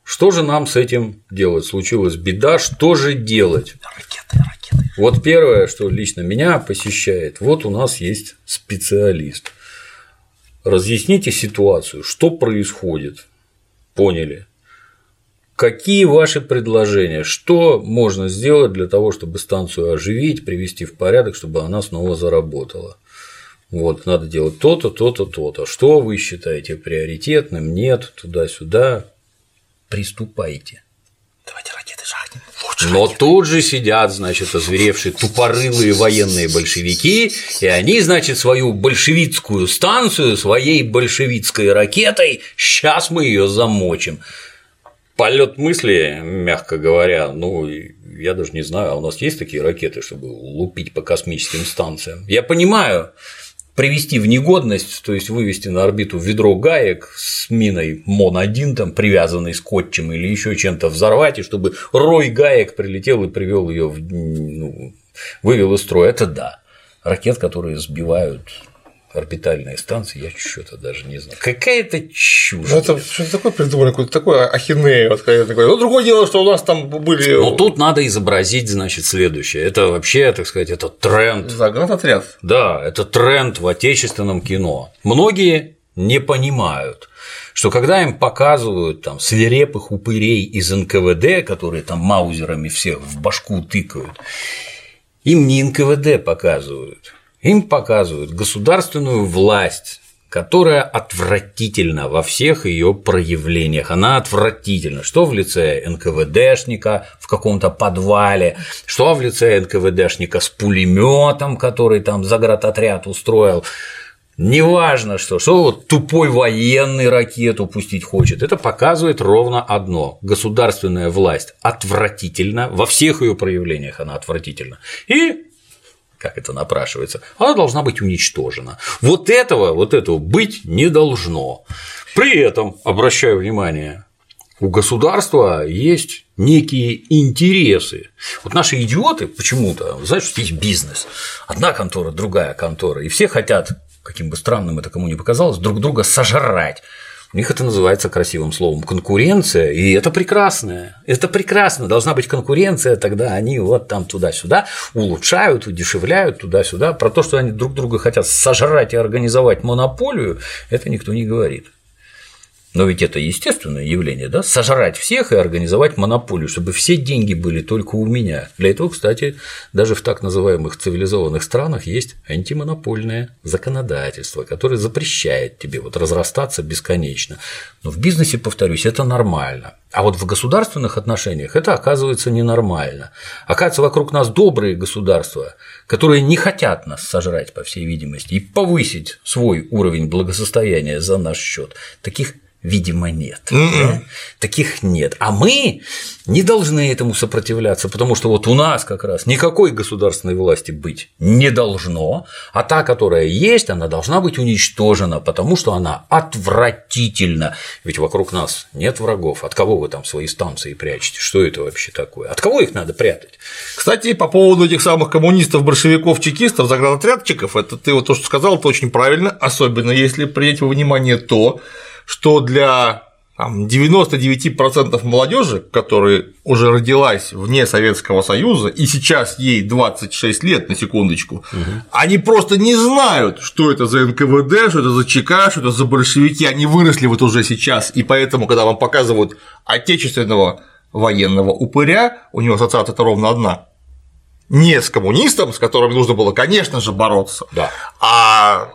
что же нам с этим делать? Случилась беда, что же делать? Ракеты, ракеты. Вот первое, что лично меня посещает, вот у нас есть специалист. Разъясните ситуацию, что происходит. Поняли? Какие ваши предложения? Что можно сделать для того, чтобы станцию оживить, привести в порядок, чтобы она снова заработала? Вот, надо делать то-то, то-то, то-то. Что вы считаете приоритетным? Нет, туда-сюда приступайте. Давайте ракеты жахнем. Но тут же сидят, значит, озверевшие тупорылые военные большевики, и они, значит, свою большевицкую станцию своей большевицкой ракетой, сейчас мы ее замочим. Полет мысли, мягко говоря, ну, я даже не знаю, а у нас есть такие ракеты, чтобы лупить по космическим станциям. Я понимаю, привести в негодность, то есть вывести на орбиту ведро гаек с миной МОН-1, там, привязанной скотчем или еще чем-то взорвать, и чтобы рой гаек прилетел и привел ее в, ну, вывел из строя, это да. ракет, которые сбивают орбитальные станции, я что-то даже не знаю. Какая-то чушь. Ну, это что-то такое придумали, какое-то такое ахинея. Вот, такое. Ну, другое дело, что у нас там были. Но тут надо изобразить, значит, следующее. Это вообще, так сказать, это тренд. Заградотряд. Да, это тренд в отечественном кино. Многие не понимают, что когда им показывают там свирепых упырей из НКВД, которые там маузерами всех в башку тыкают, им не НКВД показывают, им показывают государственную власть, которая отвратительна во всех ее проявлениях. Она отвратительна. Что в лице НКВДшника в каком-то подвале, что в лице НКВДшника с пулеметом, который там заградотряд устроил. Неважно, что, что вот тупой военный ракету пустить хочет, это показывает ровно одно. Государственная власть отвратительна, во всех ее проявлениях она отвратительна. И как это напрашивается, она должна быть уничтожена. Вот этого, вот этого быть не должно. При этом, обращаю внимание, у государства есть некие интересы. Вот наши идиоты почему-то, что есть бизнес, одна контора, другая контора, и все хотят, каким бы странным это кому ни показалось, друг друга сожрать. У них это называется красивым словом конкуренция, и это прекрасное. Это прекрасно. Должна быть конкуренция, тогда они вот там туда-сюда улучшают, удешевляют туда-сюда. Про то, что они друг друга хотят сожрать и организовать монополию, это никто не говорит. Но ведь это естественное явление, да? Сожрать всех и организовать монополию, чтобы все деньги были только у меня. Для этого, кстати, даже в так называемых цивилизованных странах есть антимонопольное законодательство, которое запрещает тебе вот разрастаться бесконечно. Но в бизнесе, повторюсь, это нормально. А вот в государственных отношениях это оказывается ненормально. Оказывается, вокруг нас добрые государства, которые не хотят нас сожрать, по всей видимости, и повысить свой уровень благосостояния за наш счет. Таких видимо, нет. Да? Таких нет. А мы не должны этому сопротивляться, потому что вот у нас как раз никакой государственной власти быть не должно, а та, которая есть, она должна быть уничтожена, потому что она отвратительна. Ведь вокруг нас нет врагов. От кого вы там свои станции прячете? Что это вообще такое? От кого их надо прятать? Кстати, по поводу этих самых коммунистов, большевиков, чекистов, заградотрядчиков, это ты вот то, что сказал, это очень правильно, особенно если принять во внимание то, что для 99% молодежи, которая уже родилась вне Советского Союза, и сейчас ей 26 лет, на секундочку, угу. они просто не знают, что это за НКВД, что это за ЧК, что это за большевики, они выросли вот уже сейчас, и поэтому, когда вам показывают отечественного военного упыря, у него ассоциация-то ровно одна. Не с коммунистом, с которым нужно было, конечно же, бороться, да. а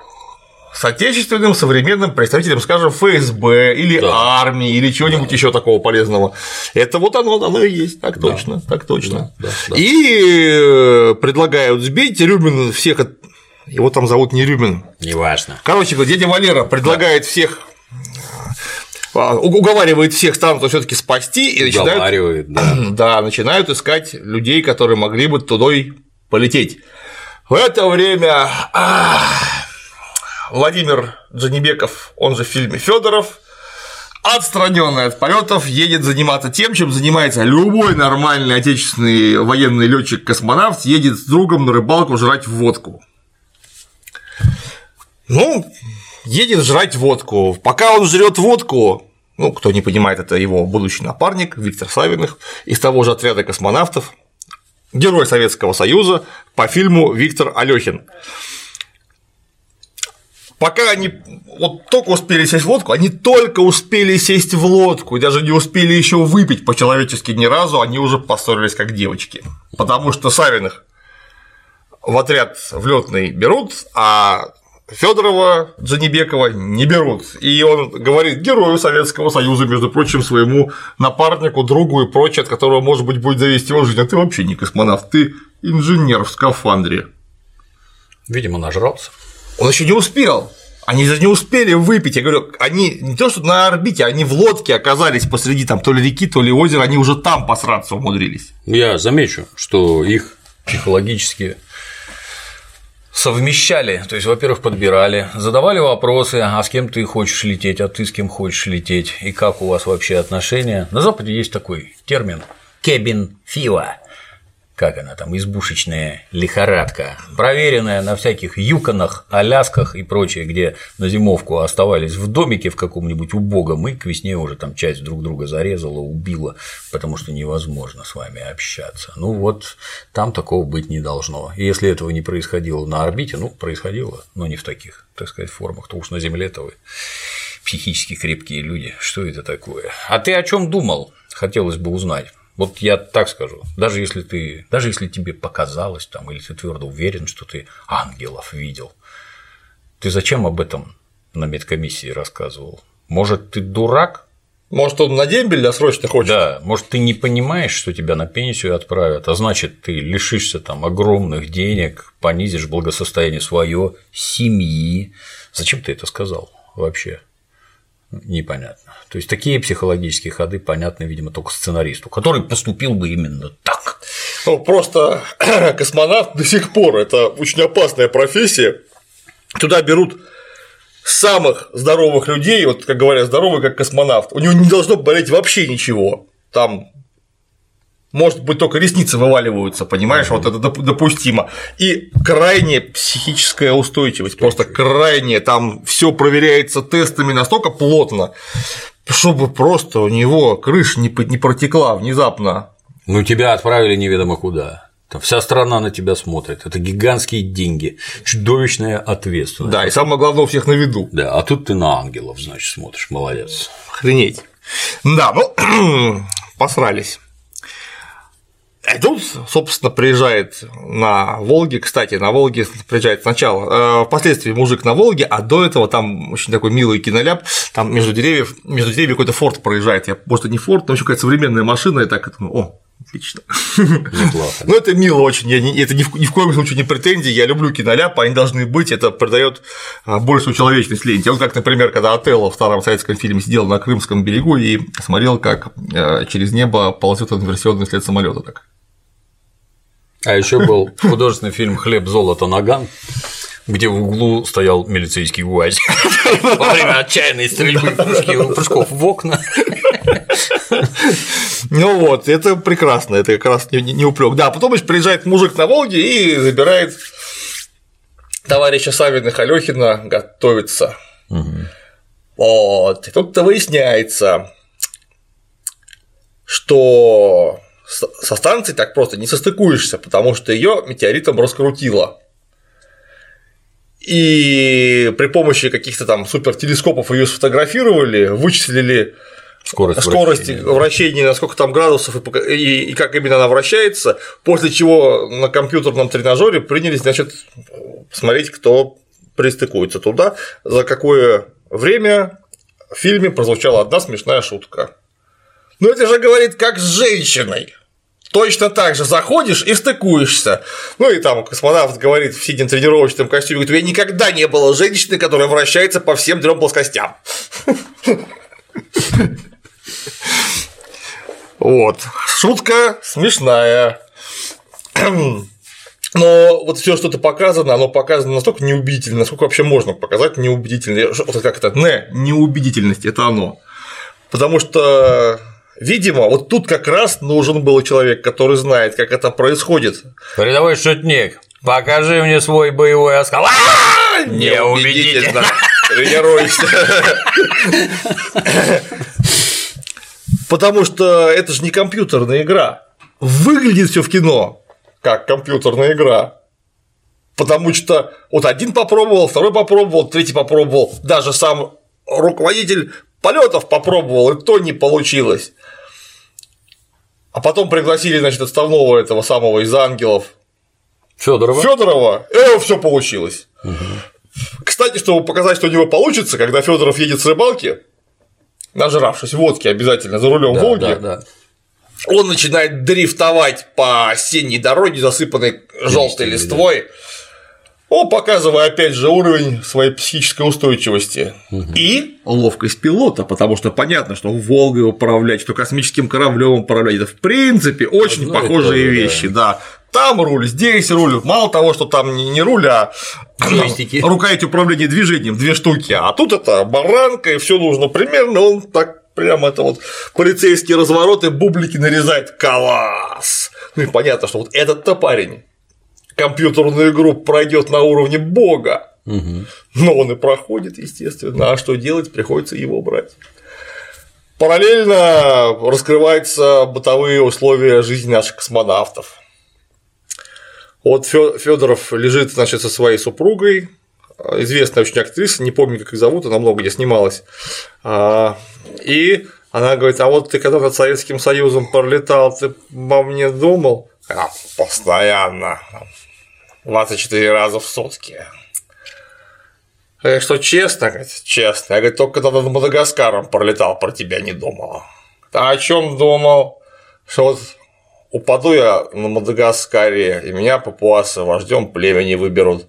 с отечественным современным представителем, скажем, ФСБ или да. армии или чего-нибудь да. еще такого полезного. Это вот оно, оно и есть, так да. точно, так точно. Да. Да. И э, предлагают сбить Рюмин всех, его там зовут не Рюмин. Неважно. Короче дядя Валера предлагает да. всех а, уговаривает всех станций все-таки спасти и начинают, да. да, начинают искать людей, которые могли бы тудой полететь. В это время Владимир Джанибеков, он же в фильме Федоров, отстраненный от полетов, едет заниматься тем, чем занимается любой нормальный отечественный военный летчик-космонавт, едет с другом на рыбалку жрать водку. Ну, едет жрать водку. Пока он жрет водку, ну, кто не понимает, это его будущий напарник Виктор Савиных из того же отряда космонавтов, герой Советского Союза по фильму Виктор Алёхин пока они вот только успели сесть в лодку, они только успели сесть в лодку, и даже не успели еще выпить по-человечески ни разу, они уже поссорились как девочки. Потому что Савиных в отряд в летный берут, а Федорова Джанибекова не берут. И он говорит герою Советского Союза, между прочим, своему напарнику, другу и прочее, от которого, может быть, будет зависеть его жизнь. А ты вообще не космонавт, ты инженер в скафандре. Видимо, нажрался. Он еще не успел. Они же не успели выпить. Я говорю, они не то, что на орбите, они в лодке оказались посреди там то ли реки, то ли озера, они уже там посраться умудрились. Я замечу, что их психологически совмещали, то есть, во-первых, подбирали, задавали вопросы, а с кем ты хочешь лететь, а ты с кем хочешь лететь, и как у вас вообще отношения. На Западе есть такой термин cabin fever, как она там, избушечная лихорадка, проверенная на всяких юконах, алясках и прочее, где на зимовку оставались в домике в каком-нибудь убогом, и к весне уже там часть друг друга зарезала, убила, потому что невозможно с вами общаться. Ну вот, там такого быть не должно. И если этого не происходило на орбите, ну, происходило, но не в таких, так сказать, формах, то уж на Земле-то вы психически крепкие люди, что это такое? А ты о чем думал? Хотелось бы узнать. Вот я так скажу, даже если ты, даже если тебе показалось там, или ты твердо уверен, что ты ангелов видел, ты зачем об этом на медкомиссии рассказывал? Может, ты дурак? Может, он на дембель досрочно хочет? Да, может, ты не понимаешь, что тебя на пенсию отправят, а значит, ты лишишься там огромных денег, понизишь благосостояние свое, семьи. Зачем ты это сказал вообще? Непонятно. То есть такие психологические ходы понятны, видимо, только сценаристу, который поступил бы именно так. Ну, просто космонавт до сих пор это очень опасная профессия. Туда берут самых здоровых людей, вот как говорят, здоровый как космонавт, у него не должно болеть вообще ничего. Там может быть, только ресницы вываливаются, понимаешь, вот это допустимо. И крайняя психическая устойчивость, просто крайняя, там все проверяется тестами настолько плотно, чтобы просто у него крыша не протекла внезапно. Ну, тебя отправили неведомо куда. Там вся страна на тебя смотрит. Это гигантские деньги, чудовищная ответственность. Да, и самое главное, у всех на виду. Да, а тут ты на ангелов, значит, смотришь, молодец. Охренеть. Да, ну, посрались. И тут, собственно, приезжает на Волге, кстати, на Волге приезжает сначала, э, впоследствии мужик на Волге, а до этого там очень такой милый киноляп, там между деревьев, между деревьев какой-то форт проезжает, я, может, не форт, но еще какая-то современная машина, и так, о, отлично. Неплохо. Ну, это мило очень, я не, это ни в, ни в коем случае не претензии, я люблю киноляпы, они должны быть, это придает а, большую человечность ленте. Он как, например, когда Отелло в старом советском фильме сидел на Крымском берегу и смотрел, как э, через небо ползет инверсионный след самолета так. А еще был художественный фильм Хлеб, золото, наган где в углу стоял милицейский УАЗ во время отчаянной стрельбы прыжков в окна. Ну вот, это прекрасно, это как раз не упрек. Да, потом еще приезжает мужик на Волге и забирает товарища Савина Халёхина готовиться. Вот, и тут-то выясняется, что со станцией так просто не состыкуешься, потому что ее метеоритом раскрутило. И при помощи каких-то там супертелескопов ее сфотографировали, вычислили скорость, скорость вращения, вращения, на сколько там градусов и, и, и как именно она вращается, после чего на компьютерном тренажере принялись, значит, смотреть, кто пристыкуется туда, за какое время в фильме прозвучала одна смешная шутка. Ну это же говорит как с женщиной. Точно так же заходишь и стыкуешься. Ну и там космонавт говорит в сидя тренировочном костюме, говорит, у меня никогда не было женщины, которая вращается по всем трем плоскостям. Вот. Шутка смешная. Но вот все, что то показано, оно показано настолько неубедительно, насколько вообще можно показать неубедительно. Вот как это, не, неубедительность, это оно. Потому что Видимо, вот тут как раз нужен был человек, который знает, как это происходит. Рядовой шутник, покажи мне свой боевой оскал. Неубедительно. Тренируйся. Потому что это же не компьютерная игра. Выглядит все в кино как компьютерная игра. Потому что вот один попробовал, второй попробовал, третий попробовал, даже сам руководитель полетов попробовал, и то не получилось. А потом пригласили, значит, отставного этого самого из ангелов Федорова. Федорова, и все получилось. Угу. Кстати, чтобы показать, что у него получится, когда Федоров едет с рыбалки, нажравшись водки обязательно за рулем да, Волги, да, да. он начинает дрифтовать по осенней дороге, засыпанной желтой листвой. Да о, показывая опять же уровень своей психической устойчивости угу. и ловкость пилота, потому что понятно, что Волгой управлять, что космическим кораблем управлять, это в принципе очень Одно похожие тоже, вещи, да. да. Там руль, здесь руль. Мало того, что там не, руль, а Джойстики. рукоять управления движением, две штуки. А тут это баранка, и все нужно примерно. Он так прям это вот полицейские развороты, бублики нарезает. Класс! Ну и понятно, что вот этот-то парень компьютерную игру пройдет на уровне бога, но он и проходит, естественно. А что делать? Приходится его брать. Параллельно раскрываются бытовые условия жизни наших космонавтов. Вот Федоров лежит, значит, со своей супругой, известная очень актриса, не помню, как ее зовут, она много где снималась. А, и она говорит: А вот ты когда над Советским Союзом пролетал, ты обо мне думал? А, постоянно. 24 раза в сутки. Я что, честно? Честно. Я говорю, только когда над Мадагаскаром пролетал, про тебя не думал. А о чем думал? Что вот упаду я на Мадагаскаре, и меня папуасы вождем племени выберут.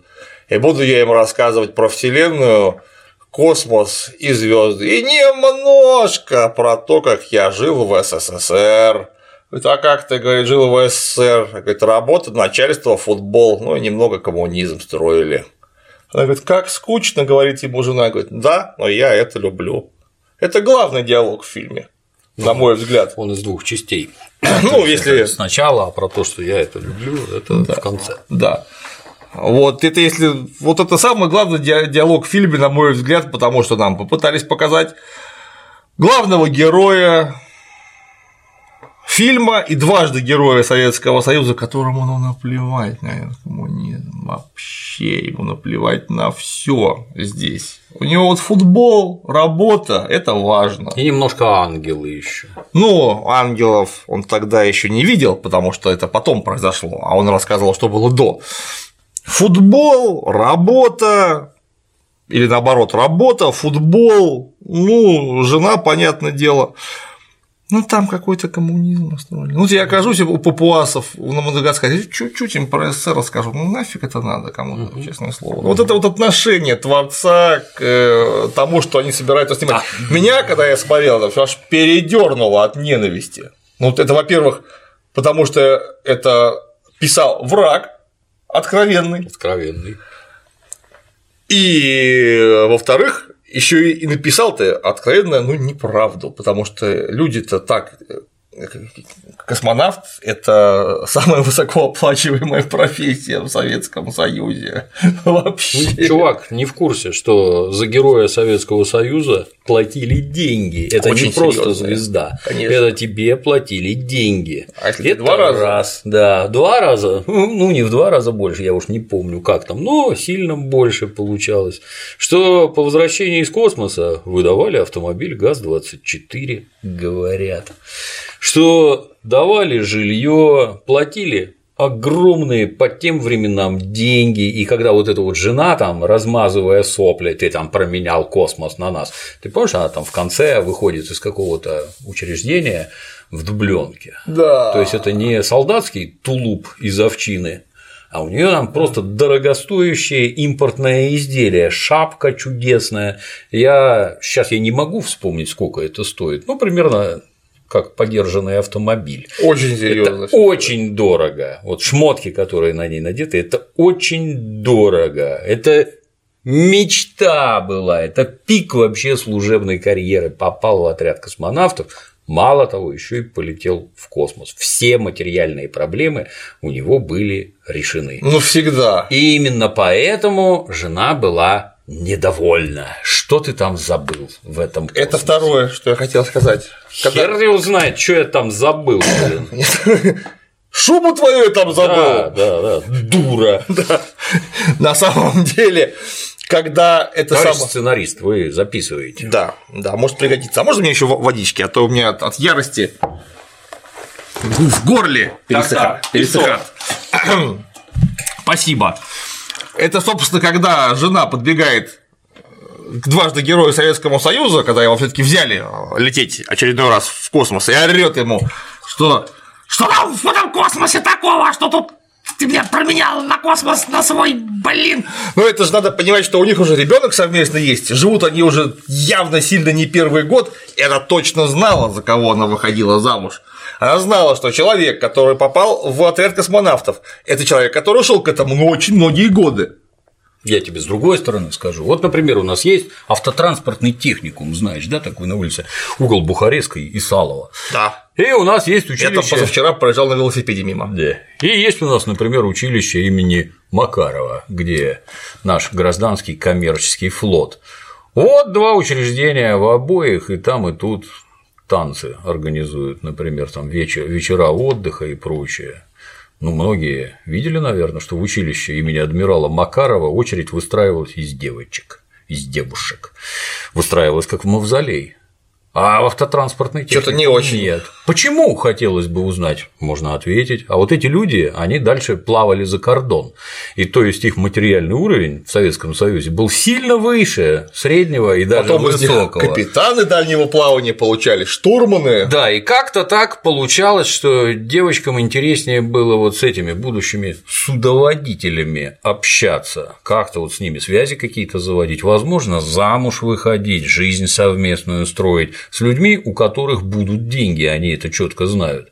И буду я им рассказывать про Вселенную, космос и звезды. И немножко про то, как я жил в СССР. Говорит, а как ты, говорит, жил в СССР? Говорит, работа, начальство, футбол, ну и немного коммунизм строили. Она говорит, как скучно, говорит ему жена. Говорит, да, но я это люблю. Это главный диалог в фильме, на мой взгляд. Он из двух частей. Ну, если. Сначала, а про то, что я это люблю, это да, в конце. Да. Вот это если вот это самый главный диалог в фильме, на мой взгляд, потому что нам попытались показать главного героя фильма и дважды героя Советского Союза, которому ну, наплевать на коммунизм, вообще ему наплевать на все здесь. У него вот футбол, работа, это важно. И немножко ангелы еще. Ну, ангелов он тогда еще не видел, потому что это потом произошло, а он рассказывал, что было до. Футбол, работа, или наоборот, работа, футбол, ну, жена, понятное дело. Ну, там какой-то коммунизм настроили. Ну, я окажусь у папуасов на Мадагаскаре, чуть-чуть им про СССР расскажу. Ну, нафиг это надо кому-то, честное слово. Вот это вот отношение творца к э, тому, что они собираются снимать. Меня, когда я смотрел, это аж передернуло от ненависти. Ну, вот это, во-первых, потому что это писал враг откровенный. Откровенный. И, во-вторых, еще и написал ты откровенно, ну, неправду, потому что люди-то так космонавт – это самая высокооплачиваемая профессия в Советском Союзе. Вообще. Ну, чувак не в курсе, что за героя Советского Союза платили деньги. Это Очень не просто серьезно. звезда. Конечно. Это тебе платили деньги. А если это два раза? Раз, да, два раза. Ну, не в два раза больше, я уж не помню, как там, но сильно больше получалось. Что по возвращении из космоса выдавали автомобиль ГАЗ-24, говорят что давали жилье, платили огромные по тем временам деньги, и когда вот эта вот жена там, размазывая сопли, ты там променял космос на нас, ты помнишь, она там в конце выходит из какого-то учреждения в дубленке. Да. То есть это не солдатский тулуп из овчины, а у нее там просто дорогостоящее импортное изделие, шапка чудесная. Я сейчас я не могу вспомнить, сколько это стоит. Ну, примерно как подержанный автомобиль. Очень серьезно. Это очень дорого. Вот шмотки, которые на ней надеты, это очень дорого. Это мечта была, это пик вообще служебной карьеры. Попал в отряд космонавтов, мало того, еще и полетел в космос. Все материальные проблемы у него были решены. Ну, всегда. И именно поэтому жена была недовольна. Что ты там забыл в этом? Космосе? Это второе, что я хотел сказать. Когда... Хер его знает, что я там забыл. Шубу твою я там забыл. Да, да, да. Дура. Да. На самом деле, когда это сам... сценарист, вы записываете. Да, да, может пригодиться. А можно мне еще водички, а то у меня от, от ярости в горле пересыхает. Спасибо. Это, собственно, когда жена подбегает к дважды герою Советского Союза, когда его все-таки взяли э, лететь очередной раз в космос, и орет ему, что что там в этом космосе такого, что тут ты меня променял на космос, на свой, блин. Ну это же надо понимать, что у них уже ребенок совместно есть, живут они уже явно сильно не первый год, и она точно знала, за кого она выходила замуж. Она знала, что человек, который попал в отряд космонавтов, это человек, который шел к этому ну, очень многие годы. Я тебе с другой стороны скажу. Вот, например, у нас есть автотранспортный техникум, знаешь, да, такой на улице, угол Бухарестской и Салова. Да. И у нас есть училище. Я там позавчера проезжал на велосипеде мимо. Да. И есть у нас, например, училище имени Макарова, где наш гражданский коммерческий флот. Вот два учреждения в обоих, и там, и тут танцы организуют, например, там вечер, вечера отдыха и прочее. Ну, многие видели, наверное, что в училище имени адмирала Макарова очередь выстраивалась из девочек, из девушек. Выстраивалась как в мавзолей. А в автотранспортной технике Что-то не очень. Нет. Почему, хотелось бы узнать, можно ответить. А вот эти люди, они дальше плавали за кордон. И то есть их материальный уровень в Советском Союзе был сильно выше среднего и даже Потом высокого. капитаны дальнего плавания получали, штурманы. Да, и как-то так получалось, что девочкам интереснее было вот с этими будущими судоводителями общаться, как-то вот с ними связи какие-то заводить, возможно, замуж выходить, жизнь совместную строить с людьми, у которых будут деньги, они это четко знают.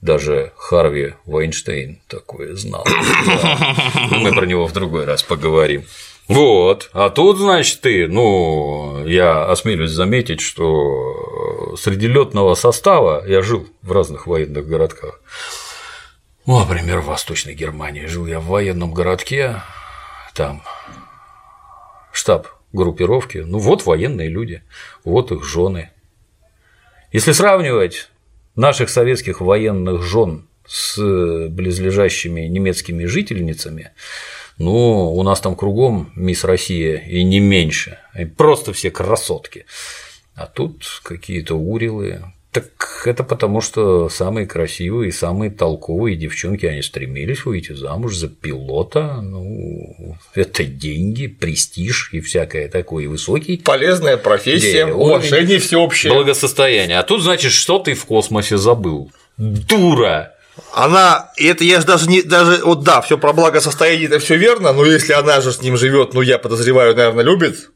Даже Харви Вайнштейн такое знал. Да. Мы про него в другой раз поговорим. Вот, а тут, значит, ты, ну, я осмелюсь заметить, что среди летного состава я жил в разных военных городках. Ну, например, в Восточной Германии жил я в военном городке, там штаб группировки, ну вот военные люди, вот их жены. Если сравнивать наших советских военных жен с близлежащими немецкими жительницами, ну, у нас там кругом мисс Россия и не меньше, и просто все красотки. А тут какие-то урилы. Так это потому, что самые красивые и самые толковые девчонки, они стремились выйти замуж за пилота. Ну, это деньги, престиж и всякое такое высокий. Полезная профессия, уважение всеобщее. Благосостояние. А тут, значит, что ты в космосе забыл? Дура! Она, и это я же даже не, даже, вот да, все про благосостояние, это все верно, но если она же с ним живет, ну я подозреваю, наверное, любит,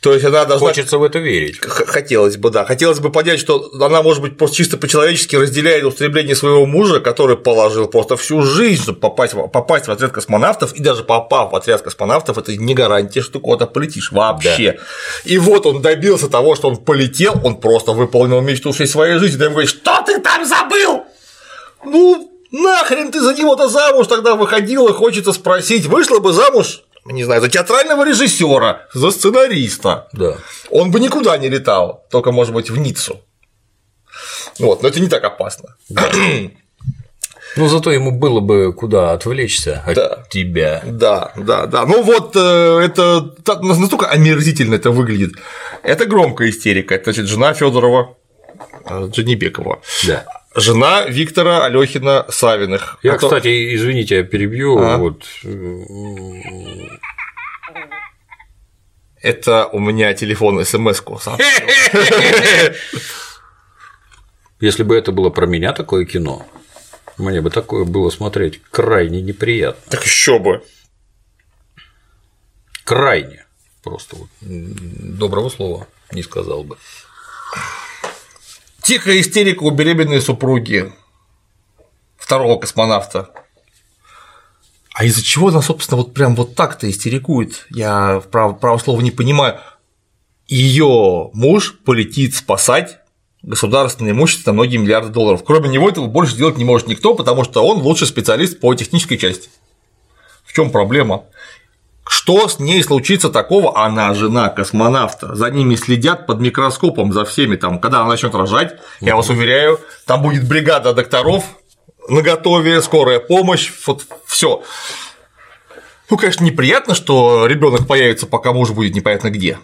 то есть она должна. Хочется в это верить. Хотелось бы, да. Хотелось бы понять, что она, может быть, просто чисто по-человечески разделяет устремление своего мужа, который положил просто всю жизнь, чтобы попасть в, попасть в отряд космонавтов, и даже попав в отряд космонавтов, это не гарантия, что ты куда-то полетишь вообще. И вот он добился того, что он полетел, он просто выполнил мечту всей своей жизни. Ты ему говоришь, что ты там забыл? Ну, нахрен ты за него-то замуж тогда выходила, хочется спросить, вышла бы замуж, не знаю, за театрального режиссера, за сценариста. Да. Он бы никуда не летал, только, может быть, в Ниццу. Вот, но это не так опасно. Ну, зато ему было бы куда отвлечься от Да. тебя. Да, да, да. Ну вот э, это так- настолько омерзительно это выглядит. Это громкая истерика. Это значит жена Федорова Джанибекова. Да. Жена Виктора Алехина Савиных. Я, Это- кстати, извините, я перебью. А? Вот, Это у меня телефон смс-ку если бы это было про меня такое кино, мне бы такое было смотреть крайне неприятно. Так еще бы. Крайне. Просто вот, доброго слова не сказал бы. Тихая истерика у беременной супруги второго космонавта. А из-за чего она, собственно, вот прям вот так-то истерикует? Я право, право слова не понимаю. Ее муж полетит спасать государственное имущество на многие миллиарды долларов. Кроме него этого больше делать не может никто, потому что он лучший специалист по технической части. В чем проблема? Что с ней случится такого? Она жена космонавта. За ними следят под микроскопом за всеми. Там, когда она начнет рожать, я вас уверяю, там будет бригада докторов на готове, скорая помощь, вот все. Ну, конечно, неприятно, что ребенок появится, пока муж будет непонятно где.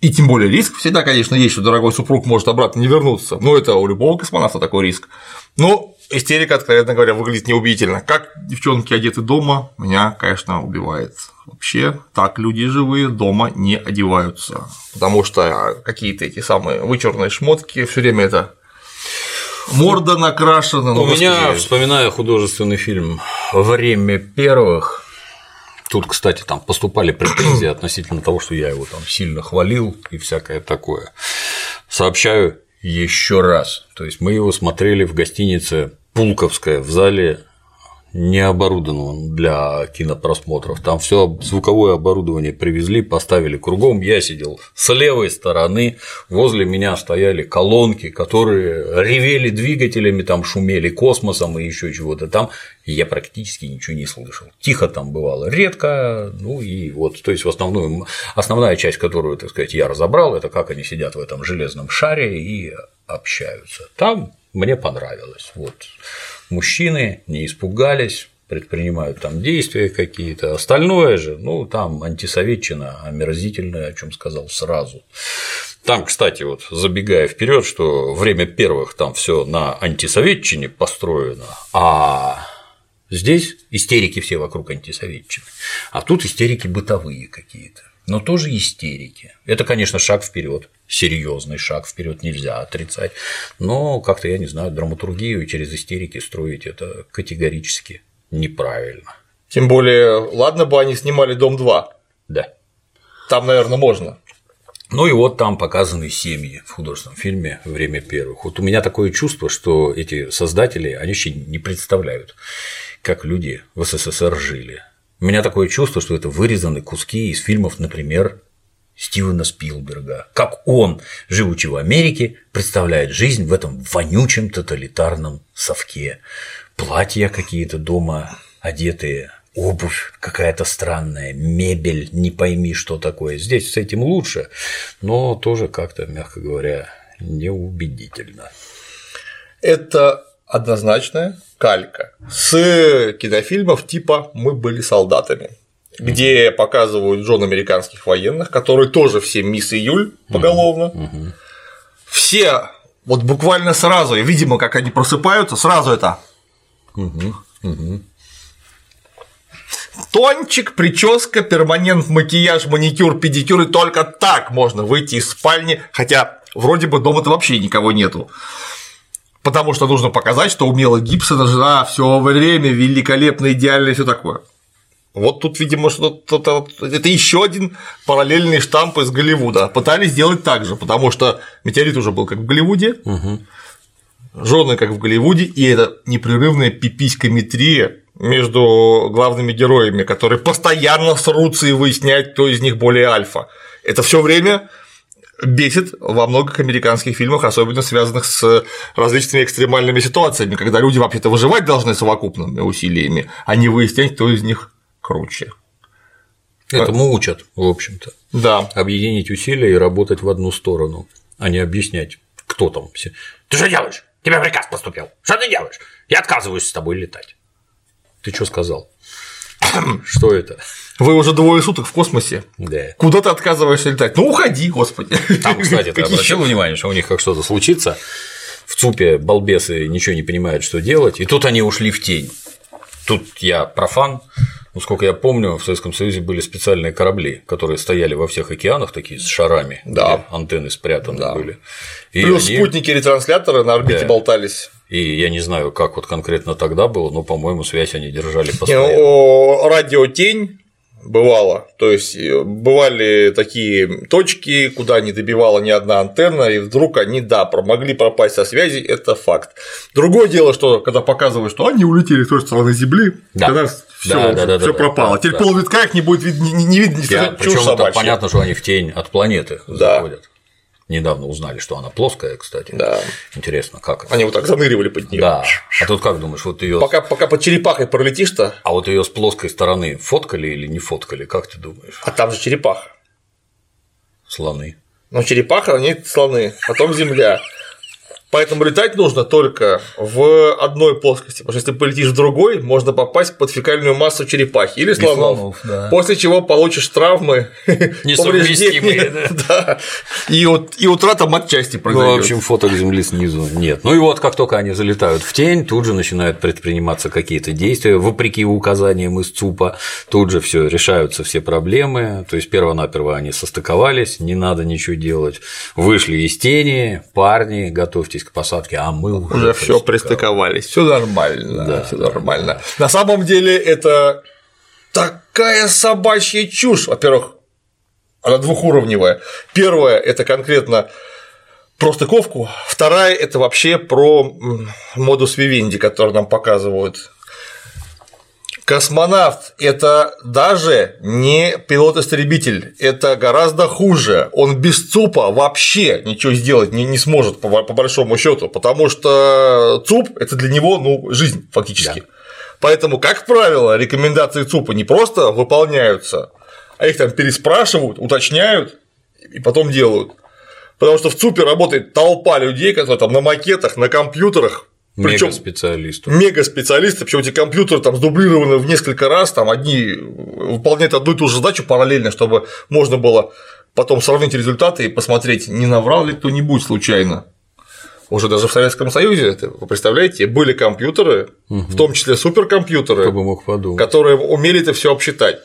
И тем более риск всегда, конечно, есть, что дорогой супруг может обратно не вернуться. Но это у любого космонавта такой риск. Но истерика, откровенно говоря, выглядит неубедительно. Как девчонки одеты дома, меня, конечно, убивает. Вообще, так люди живые дома не одеваются. Потому что какие-то эти самые вычурные шмотки все время это морда накрашена. ну, У меня, вспоминая художественный фильм «Время первых», Тут, кстати, там поступали претензии относительно того, что я его там сильно хвалил и всякое такое. Сообщаю еще раз. То есть мы его смотрели в гостинице Пулковская в зале не оборудован для кинопросмотров. Там все звуковое оборудование привезли, поставили кругом. Я сидел с левой стороны, возле меня стояли колонки, которые ревели двигателями, там шумели космосом и еще чего-то там. я практически ничего не слышал. Тихо там бывало редко, ну и вот, то есть в основную, основная часть, которую, так сказать, я разобрал, это как они сидят в этом железном шаре и общаются. Там мне понравилось. Вот мужчины не испугались, предпринимают там действия какие-то. Остальное же, ну, там антисоветчина омерзительная, о чем сказал сразу. Там, кстати, вот забегая вперед, что время первых там все на антисоветчине построено, а здесь истерики все вокруг антисоветчины, а тут истерики бытовые какие-то но тоже истерики. Это, конечно, шаг вперед, серьезный шаг вперед нельзя отрицать, но как-то, я не знаю, драматургию через истерики строить это категорически неправильно. Тем более, ладно бы они снимали Дом 2. Да. Там, наверное, можно. Ну и вот там показаны семьи в художественном фильме «Время первых». Вот у меня такое чувство, что эти создатели, они вообще не представляют, как люди в СССР жили. У меня такое чувство, что это вырезаны куски из фильмов, например, Стивена Спилберга, как он, живучи в Америке, представляет жизнь в этом вонючем тоталитарном совке. Платья какие-то дома одетые, обувь какая-то странная, мебель, не пойми, что такое. Здесь с этим лучше, но тоже как-то, мягко говоря, неубедительно. Это однозначная калька с кинофильмов типа «Мы были солдатами», где показывают жен американских военных, которые тоже все мисс Июль поголовно. Все вот буквально сразу, и видимо, как они просыпаются, сразу это. Тончик, прическа, перманент, макияж, маникюр, педикюр, и только так можно выйти из спальни, хотя вроде бы дома-то вообще никого нету потому что нужно показать, что у Мела Гибсона жена все время великолепно, идеально и все такое. Вот тут, видимо, что-то это еще один параллельный штамп из Голливуда. Пытались сделать так же, потому что метеорит уже был как в Голливуде, угу. жены как в Голливуде, и это непрерывная пиписькометрия между главными героями, которые постоянно срутся и выясняют, кто из них более альфа. Это все время бесит во многих американских фильмах, особенно связанных с различными экстремальными ситуациями, когда люди вообще-то выживать должны совокупными усилиями, а не выяснять, кто из них круче. Этому учат, в общем-то. Да. Объединить усилия и работать в одну сторону, а не объяснять, кто там все. Ты что делаешь? Тебе приказ поступил. Что ты делаешь? Я отказываюсь с тобой летать. Ты что сказал? Что это? Вы уже двое суток в космосе. Да. Куда ты отказываешься летать? Ну уходи, господи. Там, кстати, ты обратил внимание, что у них как что-то случится, в ЦУПе балбесы ничего не понимают, что делать, и тут они ушли в тень. Тут я профан, ну, сколько я помню, в Советском Союзе были специальные корабли, которые стояли во всех океанах, такие с шарами, да. антенны спрятаны да. были. И Плюс они... спутники-ретрансляторы на орбите да. болтались. И я не знаю, как вот конкретно тогда было, но, по-моему, связь они держали постоянно. Не, ну, радиотень бывало. То есть э, бывали такие точки, куда не добивала ни одна антенна, и вдруг они, да, могли пропасть со связи, это факт. Другое дело, что когда показывают, что они улетели с той стороны Земли, да. тогда все, да, да, да, все да, пропало. Да, Теперь да. полвитка их не будет видно, не, не видно, не Причем понятно, что они в тень от планеты да. заходят. Недавно узнали, что она плоская, кстати. Да. Интересно, как это? Они вот так заныривали под нее. Да. А тут как думаешь, вот ее. Пока, пока под черепахой пролетишь-то. А вот ее с плоской стороны фоткали или не фоткали, как ты думаешь? А там же черепаха. Слоны. Ну, черепаха, они слоны, потом земля. Поэтому летать нужно только в одной плоскости, потому что если полетишь в другой, можно попасть под фекальную массу черепахи или слонов, слонов да. после чего получишь травмы, несовместимые, да. И, вот, и утрата матчасти произойдет. Ну, в общем, фоток Земли снизу нет. Ну и вот, как только они залетают в тень, тут же начинают предприниматься какие-то действия, вопреки указаниям из ЦУПа, тут же все решаются все проблемы, то есть перво-наперво они состыковались, не надо ничего делать, вышли из тени, парни, готовьтесь готовитесь к посадке, а мы уже, уже все пристыковались, все нормально, да, все нормально. На самом деле это такая собачья чушь. Во-первых, она двухуровневая. Первое это конкретно про стыковку, вторая это вообще про модус вивенди, который нам показывают. Космонавт – это даже не пилот-истребитель, это гораздо хуже. Он без ЦУПа вообще ничего сделать не, не сможет, по, по большому счету, потому что ЦУП – это для него ну, жизнь фактически. Да. Поэтому, как правило, рекомендации ЦУПа не просто выполняются, а их там переспрашивают, уточняют и потом делают. Потому что в ЦУПе работает толпа людей, которые там на макетах, на компьютерах причем специалисты. Мега специалисты, причем эти компьютеры там сдублированы в несколько раз, там одни выполняют одну и ту же задачу параллельно, чтобы можно было потом сравнить результаты и посмотреть, не наврал ли кто-нибудь случайно. Уже даже в Советском Союзе, вы представляете, были компьютеры, угу. в том числе суперкомпьютеры, Кто бы мог подумать. которые умели это все обсчитать.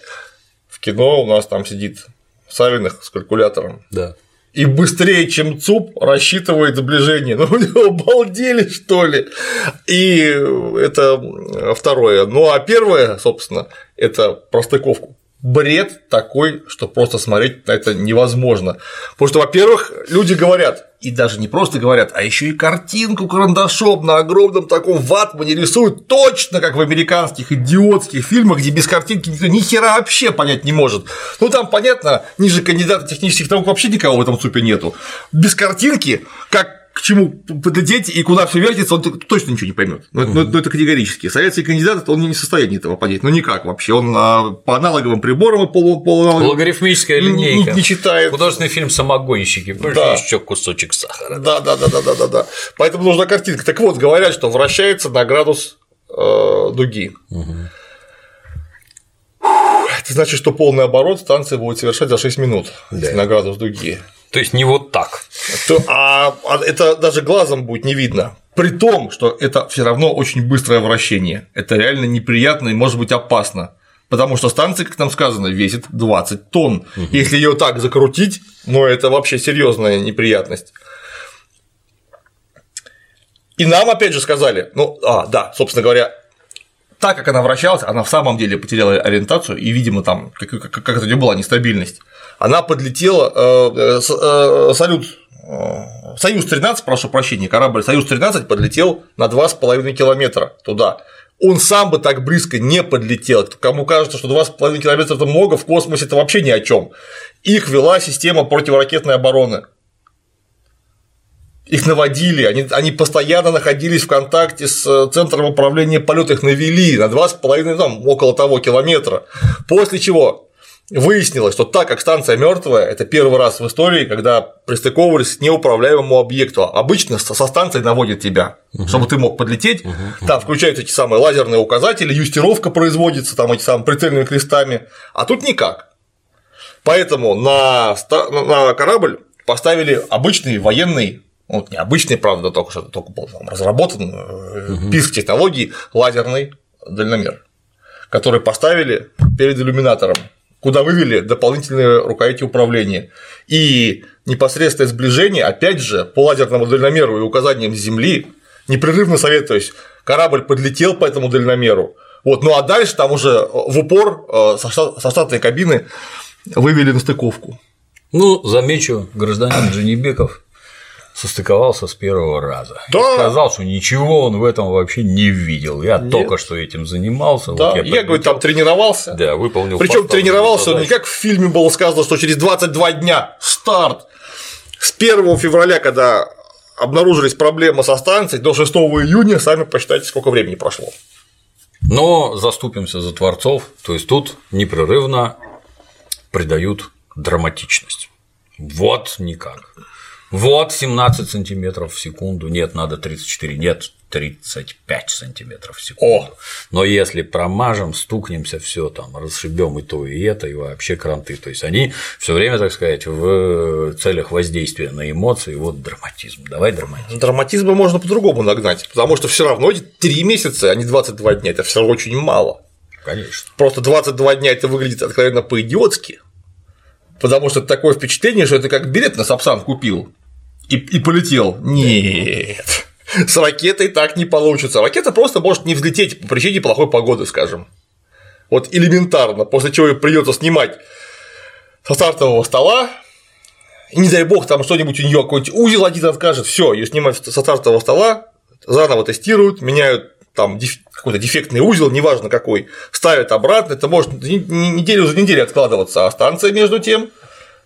В кино у нас там сидит Савиных с калькулятором. Да и быстрее, чем ЦУП, рассчитывает сближение. Ну, обалдели, что ли? И это второе. Ну, а первое, собственно, это простыковку бред такой, что просто смотреть на это невозможно. Потому что, во-первых, люди говорят, и даже не просто говорят, а еще и картинку карандашом на огромном таком ватмане рисуют точно как в американских идиотских фильмах, где без картинки никто ни хера вообще понять не может. Ну там понятно, ниже кандидата технических наук вообще никого в этом супе нету. Без картинки, как к чему подлететь и куда все вертится, он точно ничего не поймет. Но, но, но это категорически. Советский кандидат, он не в состоянии этого понять. Ну никак вообще. Он а, по аналоговым приборам и полу, полу Логарифмическая линейка. Не, не читает. Художественный фильм Самогонщики. Да. еще кусочек сахара. Да, да, да, да, да, да, да. Поэтому нужна картинка. Так вот, говорят, что вращается на градус э, дуги. Угу. Это значит, что полный оборот станция будет совершать за 6 минут да. на градус дуги. То есть не вот так. То, а, а это даже глазом будет не видно. При том, что это все равно очень быстрое вращение. Это реально неприятно и может быть опасно. Потому что станция, как нам сказано, весит 20 тонн. Угу. Если ее так закрутить, ну это вообще серьезная неприятность. И нам опять же сказали, ну, а, да, собственно говоря, так как она вращалась, она в самом деле потеряла ориентацию, и, видимо, там как, как, как это у нее была нестабильность она подлетела, э, э, салют э, Союз-13, прошу прощения, корабль Союз-13 подлетел на 2,5 километра туда. Он сам бы так близко не подлетел. Кому кажется, что 2,5 километра это много, в космосе это вообще ни о чем. Их вела система противоракетной обороны. Их наводили, они, они постоянно находились в контакте с центром управления полета, их навели на 2,5, там, около того километра. После чего Выяснилось, что так как станция мертвая, это первый раз в истории, когда пристыковывались к неуправляемому объекту. Обычно со станции наводят тебя, угу. чтобы ты мог подлететь. Угу. Там включаются эти самые лазерные указатели, юстировка производится, там эти самые прицельными крестами. А тут никак. Поэтому на, на корабль поставили обычный военный вот необычный, правда, только что только был там, разработан угу. писк технологии лазерный дальномер, который поставили перед иллюминатором куда вывели дополнительные рукояти управления. И непосредственное сближение, опять же, по лазерному дальномеру и указаниям Земли, непрерывно советуюсь, корабль подлетел по этому дальномеру. Вот, ну а дальше там уже в упор э, со штатной кабины вывели на стыковку. Ну, замечу, гражданин Джанибеков состыковался с первого раза. Да. сказал, что ничего он в этом вообще не видел. Я Нет. только что этим занимался. Да, вот я, я говорю, там тренировался. Да, выполнил. Причем тренировался не как в фильме было сказано, что через 22 дня старт. С 1 февраля, когда обнаружились проблемы со станцией, до 6 июня, сами посчитайте, сколько времени прошло. Но заступимся за творцов, то есть тут непрерывно придают драматичность. Вот никак. Вот 17 сантиметров в секунду, нет, надо 34, нет, 35 сантиметров в секунду. О! Но если промажем, стукнемся, все там, расшибем и то, и это, и вообще кранты. То есть они все время, так сказать, в целях воздействия на эмоции, вот драматизм. Давай драматизм. Драматизма можно по-другому нагнать, потому что все равно эти 3 месяца, а не 22 дня, это все равно очень мало. Конечно. Просто 22 дня это выглядит откровенно по-идиотски, потому что такое впечатление, что это как билет на Сапсан купил и, и полетел. Нет. С ракетой так не получится. Ракета просто может не взлететь по причине плохой погоды, скажем. Вот элементарно, после чего придется снимать со стартового стола, и не дай бог там что-нибудь у нее какой-нибудь узел один откажет, все, ее снимают со стартового стола, заново тестируют, меняют там какой-то дефектный узел, неважно какой, ставят обратно, это может неделю за неделей откладываться, а станция между тем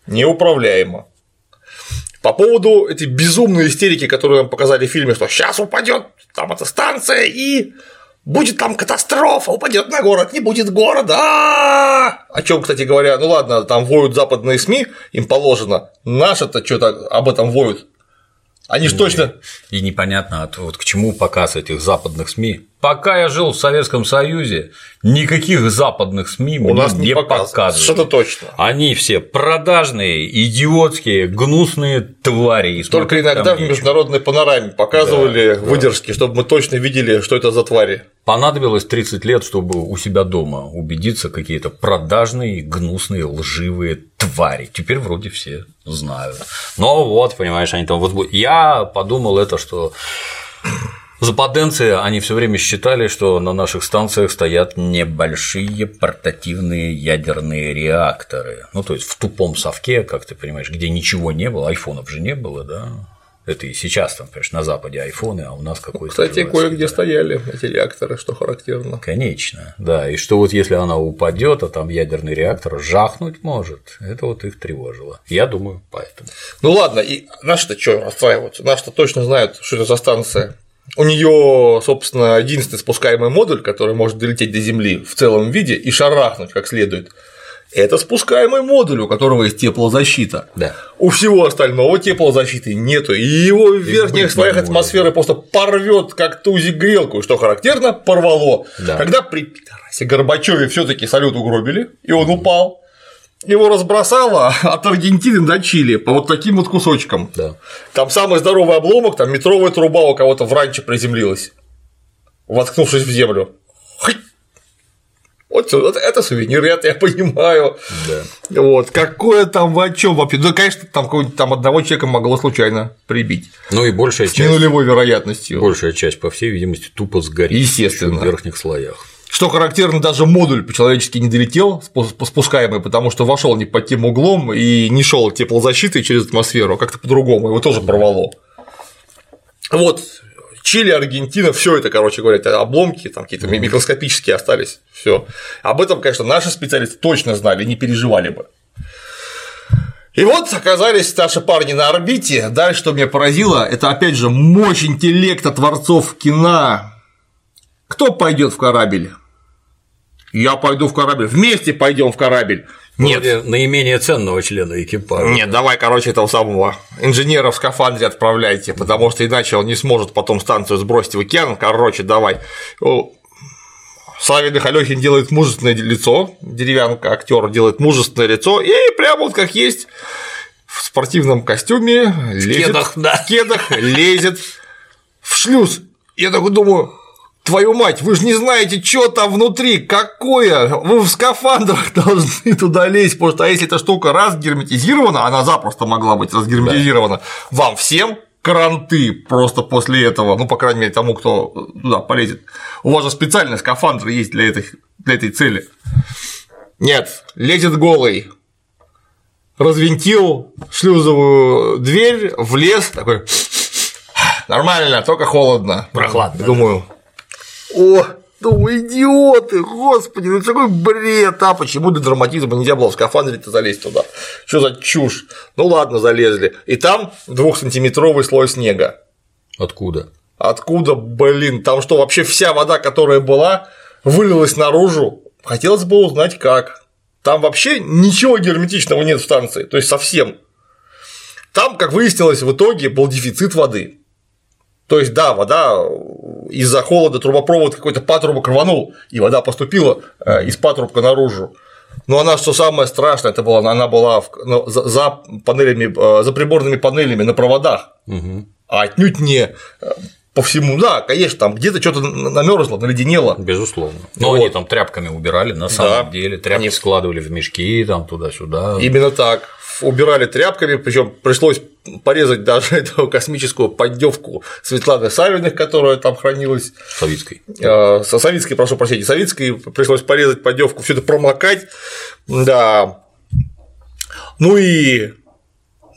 неуправляема. По поводу этой безумной истерики, которую нам показали в фильме, что сейчас упадет там эта станция и будет там катастрофа, упадет на город, не будет города. О чем, кстати говоря, ну ладно, там воют западные СМИ, им положено. Наши-то что-то об этом воют. Они же точно. И непонятно, вот к чему показ этих западных СМИ. Пока я жил в Советском Союзе, никаких западных СМИ У нас не показывали. Что-то точно. Они все продажные, идиотские, гнусные твари. Только иногда в международной панораме показывали да, выдержки, да. чтобы мы точно видели, что это за твари. Понадобилось 30 лет, чтобы у себя дома убедиться, какие-то продажные, гнусные, лживые твари. Теперь вроде все знают. Но вот, понимаешь, они там возбудили. Я подумал это, что Западенцы, они все время считали, что на наших станциях стоят небольшие портативные ядерные реакторы. Ну, то есть в тупом совке, как ты понимаешь, где ничего не было, айфонов же не было, да? Это и сейчас там, конечно, на Западе айфоны, а у нас какой-то. Кстати, кое-где стояли эти реакторы, что характерно. Конечно, да. И что вот если она упадет, а там ядерный реактор жахнуть может, это вот их тревожило. Я думаю, поэтому. Ну ладно, и наши-то что расстраиваются? Наши-то точно знают, что это за станция. У нее, собственно, единственный спускаемый модуль, который может долететь до Земли в целом виде и шарахнуть как следует. Это спускаемый модуль, у которого есть теплозащита. Да. У всего остального теплозащиты нету, и его в верхних слоях атмосферы просто порвет как тузик грелку, что характерно, порвало. Да. Когда при Пидорасе Горбачеве все таки салют угробили, и он упал, его разбросало от Аргентины до Чили по вот таким вот кусочкам. Да. Там самый здоровый обломок, там метровая труба у кого-то в ранче приземлилась, воткнувшись в землю. Вот, вот это сувенир, это я понимаю. Да. Вот, какое там в чем вообще? Ну, конечно, там какого-нибудь там одного человека могло случайно прибить. Ну и большая с часть. нулевой вероятностью. Большая часть, по всей видимости, тупо сгорит. Естественно. В верхних слоях. Что характерно, даже модуль по-человечески не долетел, спускаемый, потому что вошел не под тем углом и не шел теплозащитой через атмосферу, а как-то по-другому, его тоже порвало. Вот, Чили, Аргентина, все это, короче говоря, это обломки, там какие-то микроскопические остались. Все. Об этом, конечно, наши специалисты точно знали, не переживали бы. И вот оказались наши парни на орбите. Дальше, что меня поразило, это опять же мощь интеллекта творцов кино. Кто пойдет в корабль? Я пойду в корабль. Вместе пойдем в корабль. Нет. Вроде наименее ценного члена экипажа. Нет, давай, короче, этого самого инженера в скафандре отправляйте, потому что иначе он не сможет потом станцию сбросить в океан. Короче, давай. Славик Алёхин делает мужественное лицо, деревянка актер делает мужественное лицо, и прямо вот как есть в спортивном костюме лезет, в кедах, да. в кедах лезет в шлюз. Я такой думаю, Твою мать, вы же не знаете, что там внутри, какое, вы в скафандрах должны туда лезть, потому что а если эта штука разгерметизирована, она запросто могла быть разгерметизирована, да. вам всем кранты просто после этого, ну, по крайней мере, тому, кто туда полезет. У вас же специальный скафандр есть для этой, для этой цели. Нет, лезет голый, развинтил шлюзовую дверь, влез, такой нормально, только холодно. Прохладно. Думаю, о, Думаю, идиоты, господи, ну какой бред, а почему для драматизма нельзя было в скафандре-то залезть туда? Что за чушь? Ну ладно, залезли. И там двухсантиметровый слой снега. Откуда? Откуда, блин, там что, вообще вся вода, которая была, вылилась наружу? Хотелось бы узнать, как. Там вообще ничего герметичного нет в станции, то есть совсем. Там, как выяснилось, в итоге был дефицит воды. То есть, да, вода из-за холода трубопровод какой-то патрубок рванул, и вода поступила э, из патрубка наружу. Но она, что самое страшное, это была, она была в, ну, за, за панелями, э, за приборными панелями на проводах, угу. а отнюдь не э, по всему, да, конечно, там где-то что-то намерзло, наледенело. Безусловно. Но вот. они там тряпками убирали, на самом да. деле, тряпки они... складывали в мешки, там туда-сюда. Именно так убирали тряпками, причем пришлось порезать даже эту космическую поддевку Светланы Савиных, которая там хранилась. Советской. Э, со Советской, прошу прощения, Советской, пришлось порезать поддевку, все это промокать. Да. Ну и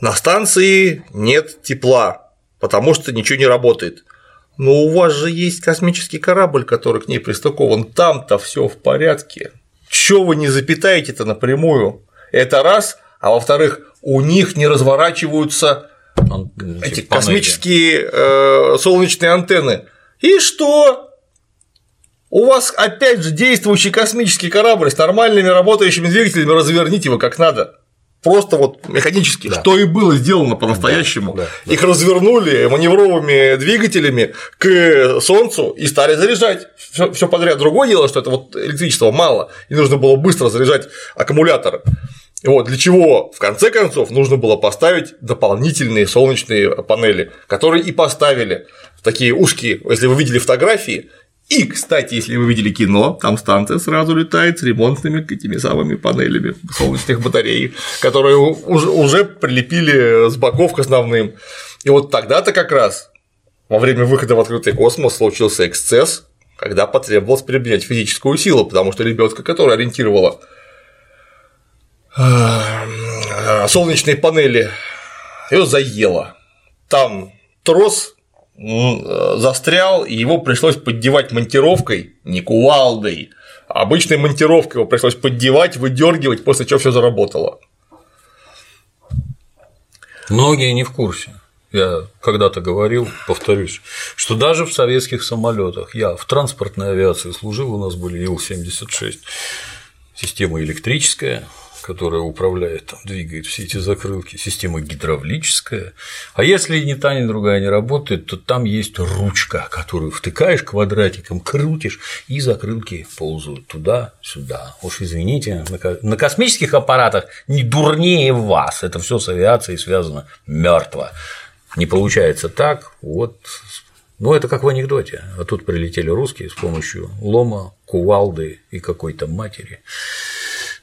на станции нет тепла, потому что ничего не работает. но у вас же есть космический корабль, который к ней пристыкован, там-то все в порядке. Чё вы не запитаете-то напрямую? Это раз, а во-вторых, у них не разворачиваются эти панели. космические э, солнечные антенны. И что? У вас опять же действующий космический корабль с нормальными работающими двигателями, разверните его как надо. Просто вот механически, да. что и было сделано по-настоящему. Да, да, Их да. развернули маневровыми двигателями к Солнцу и стали заряжать все подряд. Другое дело, что это вот электричества мало, и нужно было быстро заряжать аккумуляторы. Вот, для чего, в конце концов, нужно было поставить дополнительные солнечные панели, которые и поставили такие ушки, если вы видели фотографии, и, кстати, если вы видели кино, там станция сразу летает с ремонтными этими самыми панелями солнечных батарей, которые уже, прилепили с боков к основным. И вот тогда-то как раз во время выхода в открытый космос случился эксцесс, когда потребовалось применять физическую силу, потому что лебедка, которая ориентировала солнечные панели, ее заела. Там трос Э, застрял, и его пришлось поддевать монтировкой, не кувалдой, обычной монтировкой его пришлось поддевать, выдергивать, после чего все заработало. Многие не в курсе. Я когда-то говорил, повторюсь, что даже в советских самолетах я в транспортной авиации служил, у нас были Ил-76, система электрическая, которая управляет, там, двигает все эти закрылки, система гидравлическая. А если ни та, ни другая не работает, то там есть ручка, которую втыкаешь квадратиком, крутишь, и закрылки ползают туда-сюда. Уж извините, на космических аппаратах не дурнее вас. Это все с авиацией связано мертво. Не получается так, вот ну, это как в анекдоте. А тут прилетели русские с помощью лома, кувалды и какой-то матери.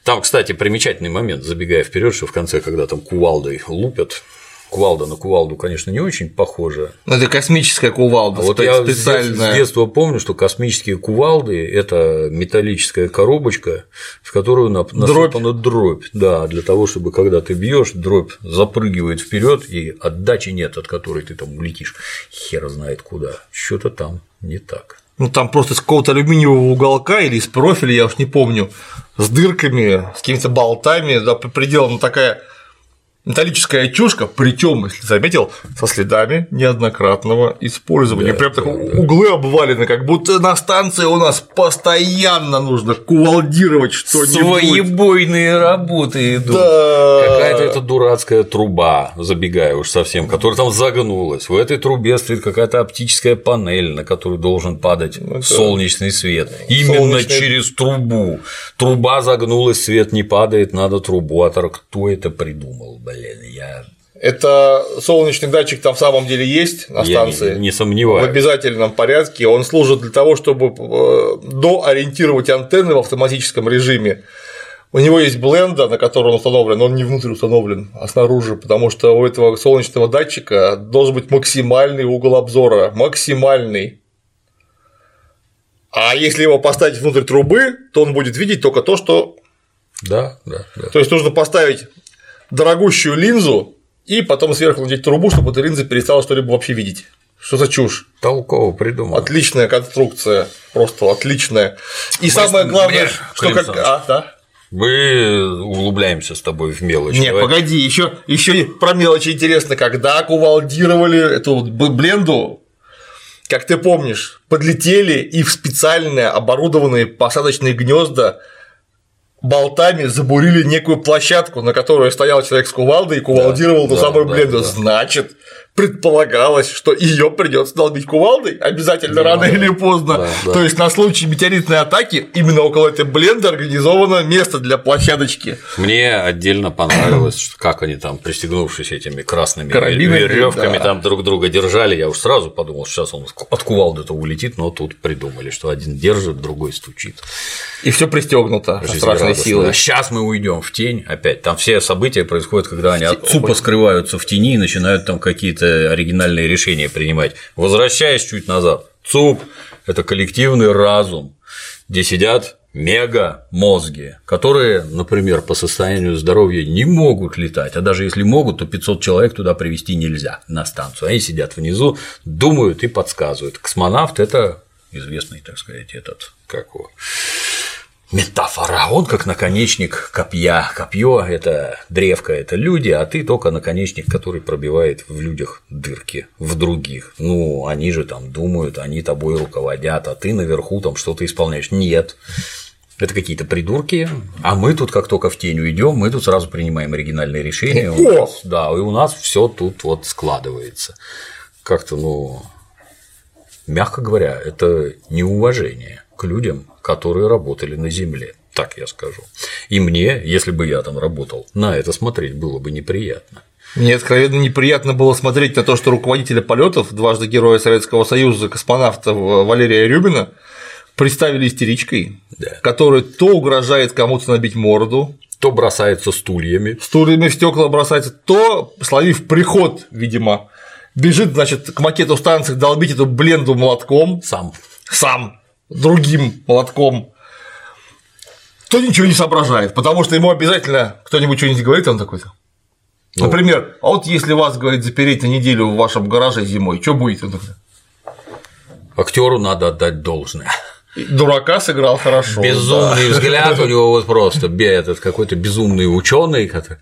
Там, кстати, примечательный момент, забегая вперед, что в конце, когда там кувалдой лупят, кувалда на кувалду, конечно, не очень похожа. Но это космическая кувалда. А вот я специальная. с детства помню, что космические кувалды – это металлическая коробочка, в которую насыпана дробь. дробь. Да, для того, чтобы когда ты бьешь, дробь запрыгивает вперед и отдачи нет, от которой ты там улетишь. Хер знает куда. Что-то там не так ну там просто из какого-то алюминиевого уголка или из профиля, я уж не помню, с дырками, с какими-то болтами, да, приделана такая металлическая чушка, причем, если заметил, со следами неоднократного использования. Да, Прям так да. углы обвалены, как будто на станции у нас постоянно нужно кувалдировать что-нибудь. Своебойные работы идут. Да. Какая-то это дурацкая труба, забегая уж совсем, которая там загнулась. В этой трубе стоит какая-то оптическая панель, на которую должен падать это... солнечный свет. Именно Солнечный... через трубу. Труба загнулась, свет не падает, надо трубу. А кто это придумал? Блин, я это солнечный датчик там в самом деле есть на станции. Я не, не сомневаюсь. В обязательном порядке. Он служит для того, чтобы э, доориентировать антенны в автоматическом режиме. У него есть бленда, на который он установлен, но он не внутрь установлен, а снаружи, потому что у этого солнечного датчика должен быть максимальный угол обзора, максимальный. А если его поставить внутрь трубы, то он будет видеть только то, что да, да, да. То есть нужно поставить дорогущую линзу и потом сверху надеть трубу, чтобы эта линза перестала что-либо вообще видеть. Что за чушь? Толково придумал. Отличная конструкция, просто отличная. И Мастер, самое главное, что как. А, да? Мы углубляемся с тобой в мелочи. Не, Давай. погоди, еще, еще про мелочи интересно, когда кувалдировали эту вот бленду, как ты помнишь, подлетели и в специальные оборудованные посадочные гнезда болтами забурили некую площадку, на которой стоял человек с кувалдой и кувалдировал да, ту да, самую да, бленду. Да. Значит, предполагалось, что ее придется долбить кувалдой обязательно да, рано да, или поздно. Да, да. То есть на случай метеоритной атаки именно около этой бленды организовано место для площадочки. Мне отдельно понравилось, как они там, пристегнувшись этими красными веревками, да. там друг друга держали. Я уж сразу подумал, что сейчас он от кувалды-то улетит, но тут придумали, что один держит, другой стучит. И все пристегнуто страшной силой. Сейчас мы уйдем в тень опять. Там все события происходят, когда они от ЦУПа скрываются в тени и начинают там какие-то какие-то оригинальные решения принимать. Возвращаясь чуть назад, ЦУП – это коллективный разум, где сидят мега-мозги, которые, например, по состоянию здоровья не могут летать, а даже если могут, то 500 человек туда привести нельзя на станцию. Они сидят внизу, думают и подсказывают. Космонавт – это известный, так сказать, этот, как его, метафора. Он как наконечник копья. Копье – это древко, это люди, а ты только наконечник, который пробивает в людях дырки, в других. Ну, они же там думают, они тобой руководят, а ты наверху там что-то исполняешь. Нет. Это какие-то придурки, а мы тут как только в тень уйдем, мы тут сразу принимаем оригинальные решения. У нас, да, и у нас все тут вот складывается. Как-то, ну, мягко говоря, это неуважение к людям, которые работали на Земле, так я скажу. И мне, если бы я там работал, на это смотреть было бы неприятно. Мне откровенно неприятно было смотреть на то, что руководителя полетов, дважды Героя Советского Союза, космонавта Валерия Рюбина, представили истеричкой, да. которая то угрожает кому-то набить морду, то бросается стульями. Стульями в стекла бросается, то, словив приход, видимо, бежит, значит, к макету станции долбить эту бленду молотком. Сам. Сам другим молотком, то ничего не соображает, потому что ему обязательно кто-нибудь что-нибудь говорит, он такой-то. Ну. Например, а вот если вас, говорит, запереть на неделю в вашем гараже зимой, что будет? Актеру надо отдать должное. Дурака сыграл хорошо. Безумный да. взгляд у него вот просто этот какой-то безумный ученый, который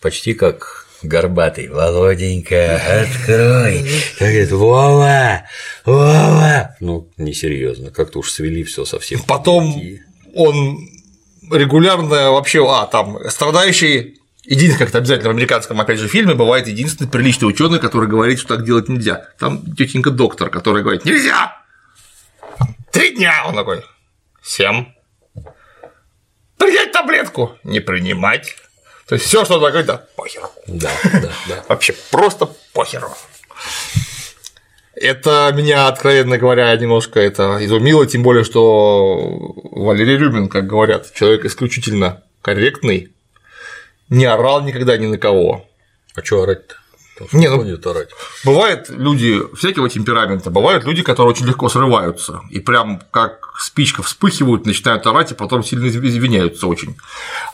почти как горбатый, Володенька, открой. Говорит, Вова, Вова. Ну, несерьезно, как-то уж свели все совсем. Потом он регулярно вообще, а, там, страдающий Единственный, как это обязательно в американском, опять же, фильме бывает единственный приличный ученый, который говорит, что так делать нельзя. Там тетенька доктор, который говорит, нельзя! Три дня! Он такой, семь. Принять таблетку, не принимать. То есть все, что такое, да, похеру. Да, да, да. Вообще просто похеру. Это меня, откровенно говоря, немножко это изумило, тем более, что Валерий Рюмин, как говорят, человек исключительно корректный, не орал никогда ни на кого. А что орать-то? Не, ну, орать. Бывают люди всякого темперамента, бывают люди, которые очень легко срываются и прям как спичка вспыхивают, начинают орать и потом сильно извиняются очень.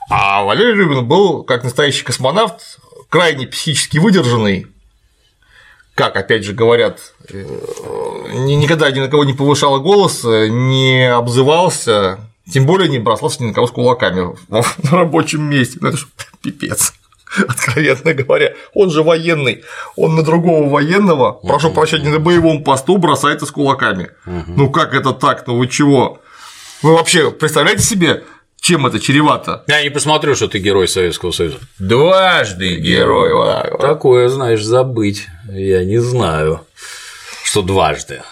А Валерий Рюбин был, как настоящий космонавт, крайне психически выдержанный, как, опять же, говорят, э, никогда ни на кого не повышал голос, не обзывался, тем более не бросался ни на кого с кулаками на рабочем месте. Ну, это же пипец. откровенно говоря. Он же военный, он на другого военного, прошу прощения, на боевом посту бросается с кулаками. Ну как это так? Ну вы чего? Вы вообще представляете себе, чем это чревато? Я не посмотрю, что ты герой Советского Союза. Дважды герой. Такое, знаешь, забыть. Я не знаю, что дважды.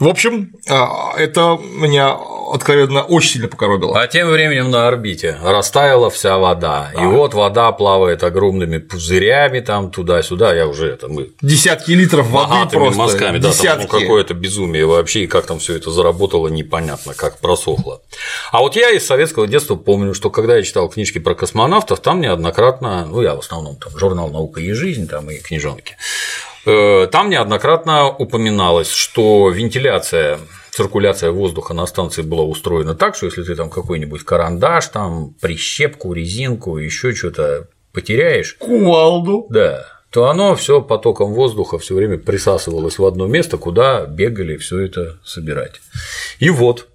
В общем, а, это меня откровенно очень сильно покоробило. А тем временем на орбите растаяла вся вода, а. и вот вода плавает огромными пузырями там туда-сюда, я уже это мы десятки литров воды просто мазками, да, там ну, какое-то безумие вообще, и как там все это заработало, непонятно, как просохло. А вот я из советского детства помню, что когда я читал книжки про космонавтов, там неоднократно, ну я в основном там журнал «Наука и жизнь», там и книжонки, там неоднократно упоминалось, что вентиляция циркуляция воздуха на станции была устроена так, что если ты там какой-нибудь карандаш, там прищепку, резинку, еще что-то потеряешь. Кувалду. Да. То оно все потоком воздуха все время присасывалось в одно место, куда бегали все это собирать. И вот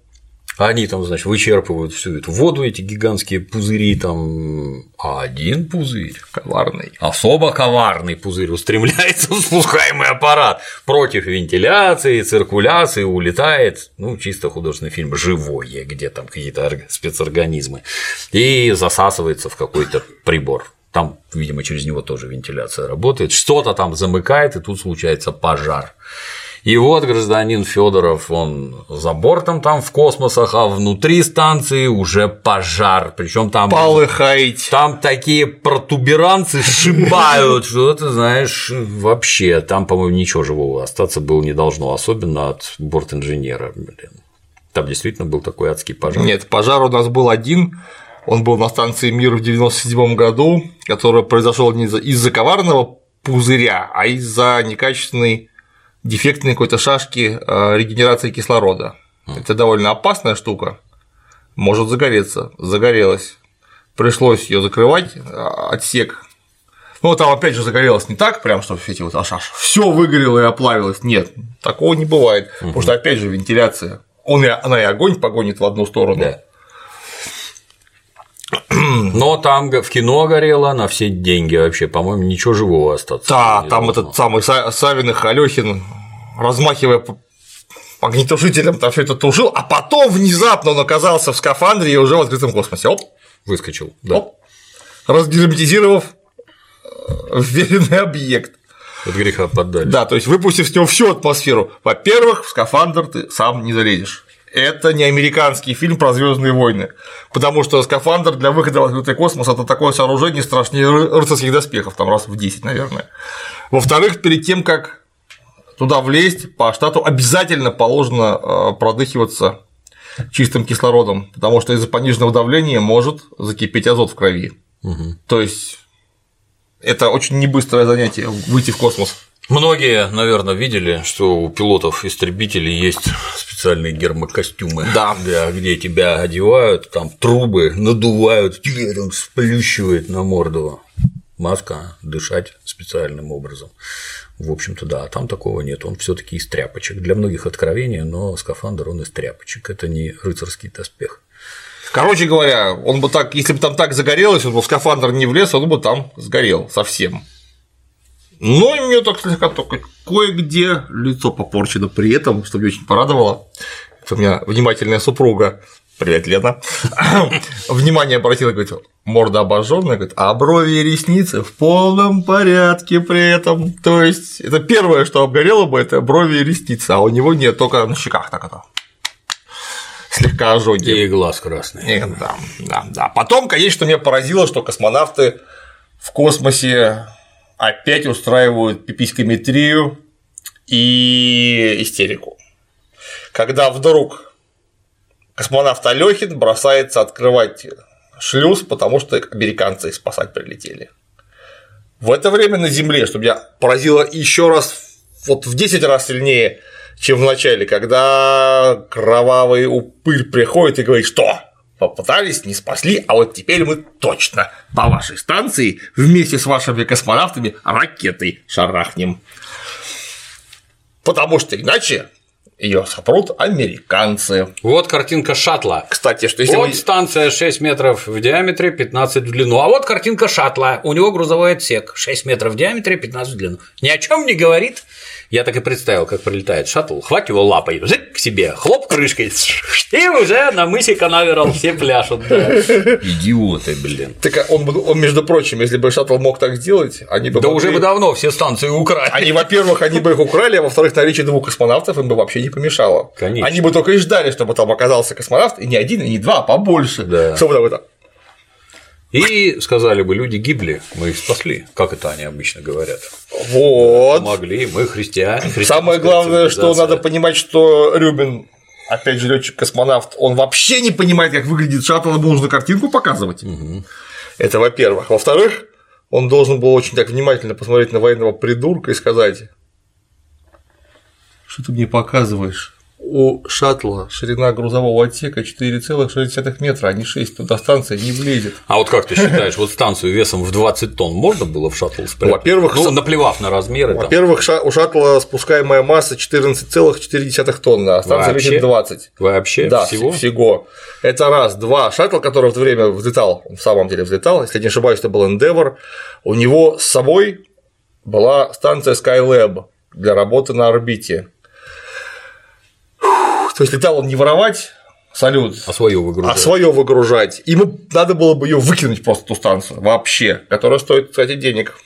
они там, значит, вычерпывают всю эту воду, эти гигантские пузыри, там, а один пузырь, коварный, особо коварный пузырь устремляется в спускаемый аппарат. Против вентиляции, циркуляции, улетает, ну, чисто художественный фильм «Живое», где там какие-то спецорганизмы, и засасывается в какой-то прибор. Там, видимо, через него тоже вентиляция работает, что-то там замыкает, и тут случается пожар. И вот гражданин Федоров, он за бортом там в космосах, а внутри станции уже пожар. Причем там полыхает. Там такие протуберанцы сшибают, что ты знаешь, вообще там, по-моему, ничего живого остаться было не должно, особенно от борт-инженера. Там действительно был такой адский пожар. Нет, пожар у нас был один, он был на станции Мир в 97 году, который произошел не из-за коварного пузыря, а из-за некачественной дефектные какой-то шашки э, регенерации кислорода. Это довольно опасная штука, может загореться, загорелась. Пришлось ее закрывать, а, отсек. Ну, там опять же загорелось не так, прям, что эти вот аж все выгорело и оплавилось. Нет, такого не бывает. Угу. Потому что опять же вентиляция. Он и, она и огонь погонит в одну сторону. Да. Но там в кино горело на все деньги вообще, по-моему, ничего живого остаться. Да, там должно. этот самый Савин и Алёхин, размахивая огнетушителем, там все это тушил, а потом внезапно он оказался в скафандре и уже в открытом космосе. Оп! Выскочил, да. Оп! Разгерметизировав э, вверенный объект. От греха поддали. Да, то есть выпустив с него всю атмосферу. Во-первых, в скафандр ты сам не залезешь это не американский фильм про Звездные войны, потому что скафандр для выхода в открытый космос это такое сооружение страшнее рыцарских доспехов, там раз в 10, наверное. Во-вторых, перед тем, как туда влезть, по штату обязательно положено э, продыхиваться чистым кислородом, потому что из-за пониженного давления может закипеть азот в крови. Угу. То есть это очень небыстрое занятие выйти в космос. Многие, наверное, видели, что у пилотов истребителей есть специальные гермокостюмы, да. Да, где тебя одевают, там трубы надувают, тебе там сплющивает на морду. Маска, дышать специальным образом. В общем-то, да, а там такого нет. Он все таки из тряпочек. Для многих откровения, но скафандр он из тряпочек. Это не рыцарский доспех. Короче говоря, он бы так, если бы там так загорелось, он бы в скафандр не влез, он бы там сгорел совсем. Но и мне так слегка только кое-где лицо попорчено при этом, что меня очень порадовало. Это у меня внимательная супруга Привет, Лена. Внимание обратила, говорит, морда обожженная, говорит, а брови и ресницы в полном порядке при этом. То есть, это первое, что обгорело бы, это брови и ресницы, а у него нет, только на щеках так это слегка ожоги. И глаз красный. И, да, да, да. Потом, конечно, меня поразило, что космонавты в космосе опять устраивают пиписькометрию и истерику. Когда вдруг космонавт Алёхин бросается открывать шлюз, потому что американцы спасать прилетели. В это время на Земле, чтобы меня поразило еще раз, вот в 10 раз сильнее, чем в начале, когда кровавый упырь приходит и говорит, что попытались, не спасли, а вот теперь мы точно по вашей станции вместе с вашими космонавтами ракетой шарахнем. Потому что иначе ее сопрут американцы. Вот картинка шаттла. Кстати, что если вот вы... станция 6 метров в диаметре, 15 в длину. А вот картинка шаттла. У него грузовой отсек 6 метров в диаметре, 15 в длину. Ни о чем не говорит. Я так и представил, как прилетает шаттл, хватит его лапой, зык к себе, хлоп крышкой, и уже на мысе Канаверал все пляшут. Да. Идиоты, блин. Так а он, он, между прочим, если бы шаттл мог так сделать, они бы. Да могли... уже бы давно все станции украли. Они, во-первых, они бы их украли, а во-вторых, наличие двух космонавтов им бы вообще не помешало. Конечно. Они бы только и ждали, чтобы там оказался космонавт, и не один, и не два, а побольше. Да. Чтобы там это и сказали бы, люди гибли, мы их спасли, как это они обычно говорят. Вот. Помогли, мы христиане. Самое главное, что надо понимать, что Рюбин опять же, летчик-космонавт, он вообще не понимает, как выглядит шаттл, ему нужно картинку показывать. Угу. Это во-первых. Во-вторых, он должен был очень так внимательно посмотреть на военного придурка и сказать, что ты мне показываешь? у шаттла ширина грузового отсека 4,6 метра, а не 6, туда станция не влезет. А вот как ты считаешь, вот станцию весом в 20 тонн можно было в шаттл спрятать? Во-первых, ну, наплевав на размеры. Во-первых, у шаттла спускаемая масса 14,4 тонны, а станция Вообще? весит 20. Вообще? Да, всего? всего. Это раз. Два. Шаттл, который в это время взлетал, в самом деле взлетал, если не ошибаюсь, это был Endeavour, у него с собой была станция Skylab для работы на орбите то есть летал он не воровать салют, а свое выгружать. А свое выгружать. Ему надо было бы ее выкинуть просто ту станцию вообще, которая стоит, кстати, денег.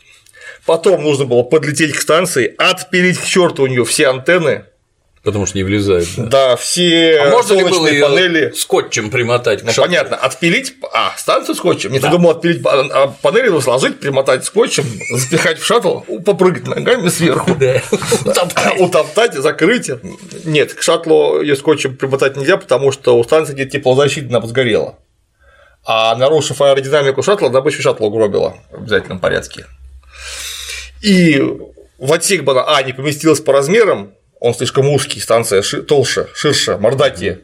Потом нужно было подлететь к станции, отпилить к черту у нее все антенны, Потому что не влезает. Да, да все а можно ли было панели. Скотчем примотать. Ну, понятно, отпилить. А, станцию скотчем. Нет, да. я думал, отпилить а панели, сложить, примотать скотчем, запихать в шаттл, попрыгать ногами сверху. Утоптать, закрыть. Нет, к шаттлу ее скотчем примотать нельзя, потому что у станции где теплозащита она сгорела. А нарушив аэродинамику шаттла, добычу шаттла угробила в обязательном порядке. И в отсек бы она, а, не поместилась по размерам, он слишком узкий, станция ши- толще, ширше, мордатее,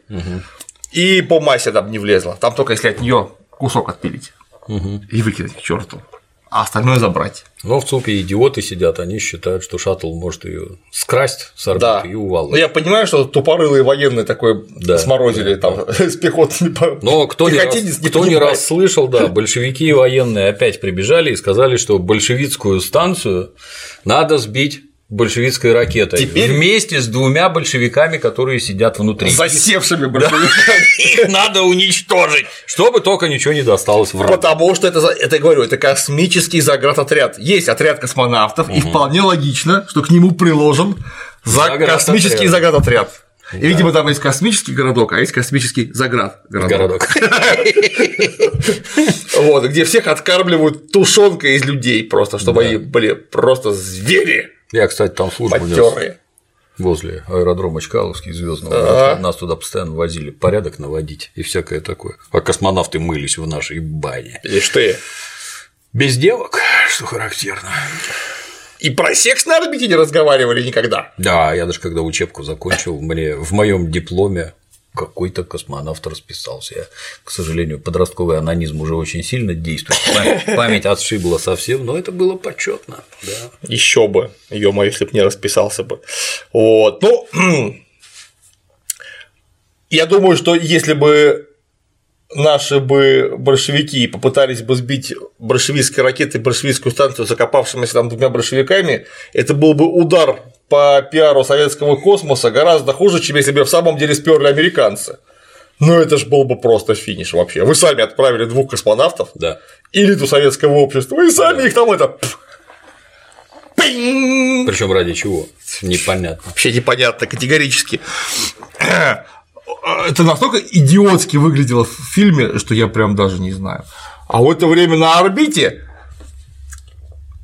и по массе там не влезла. Там только если от нее кусок отпилить и выкинуть к черту, а остальное забрать. Но в ЦУПе идиоты сидят, они считают, что шаттл может ее скрасть с орбиты Да. и Ну, увалить. я понимаю, что тупорылые военные такое Да, сморозили да, там с пехотными Но кто, не раз, пехотинец кто не раз слышал, да, большевики и военные опять прибежали и сказали, что большевистскую станцию надо сбить большевистской ракетой Теперь- вместе с двумя большевиками, которые сидят внутри. засевшими большевиками. Их надо уничтожить, чтобы только ничего не досталось врагу. Потому что это, это я говорю, это космический заградотряд. Есть отряд космонавтов, и вполне логично, что к нему приложен космический заградотряд. И, видимо, там есть космический городок, а есть космический заград. Городок. Вот, где всех откармливают тушенкой из людей просто, чтобы они были просто звери Я, кстати, там службу нес возле аэродрома Чкаловский звездного. Ага. Нас туда постоянно возили порядок наводить и всякое такое. А космонавты мылись в нашей бане. Ишь ты. Без девок, что характерно. И про секс на орбите не разговаривали никогда. Да, я даже когда учебку закончил, мне в моем дипломе какой-то космонавт расписался. Я, к сожалению, подростковый анонизм уже очень сильно действует. Пам- Память отшибла совсем, но это было почетно. Да. Еще бы, ё если бы не расписался бы. Вот. Ну, я думаю, что если бы наши бы большевики попытались бы сбить большевистской ракетой большевистскую станцию закопавшимися там двумя большевиками, это был бы удар по пиару советского космоса гораздо хуже, чем если бы в самом деле сперли американцы. Ну это ж был бы просто финиш вообще. Вы сами отправили двух космонавтов, Да. элиту советского общества, и сами их там это. Причем ради чего? Непонятно. Вообще непонятно, категорически. Это настолько идиотски выглядело в фильме, что я прям даже не знаю. А в это время на орбите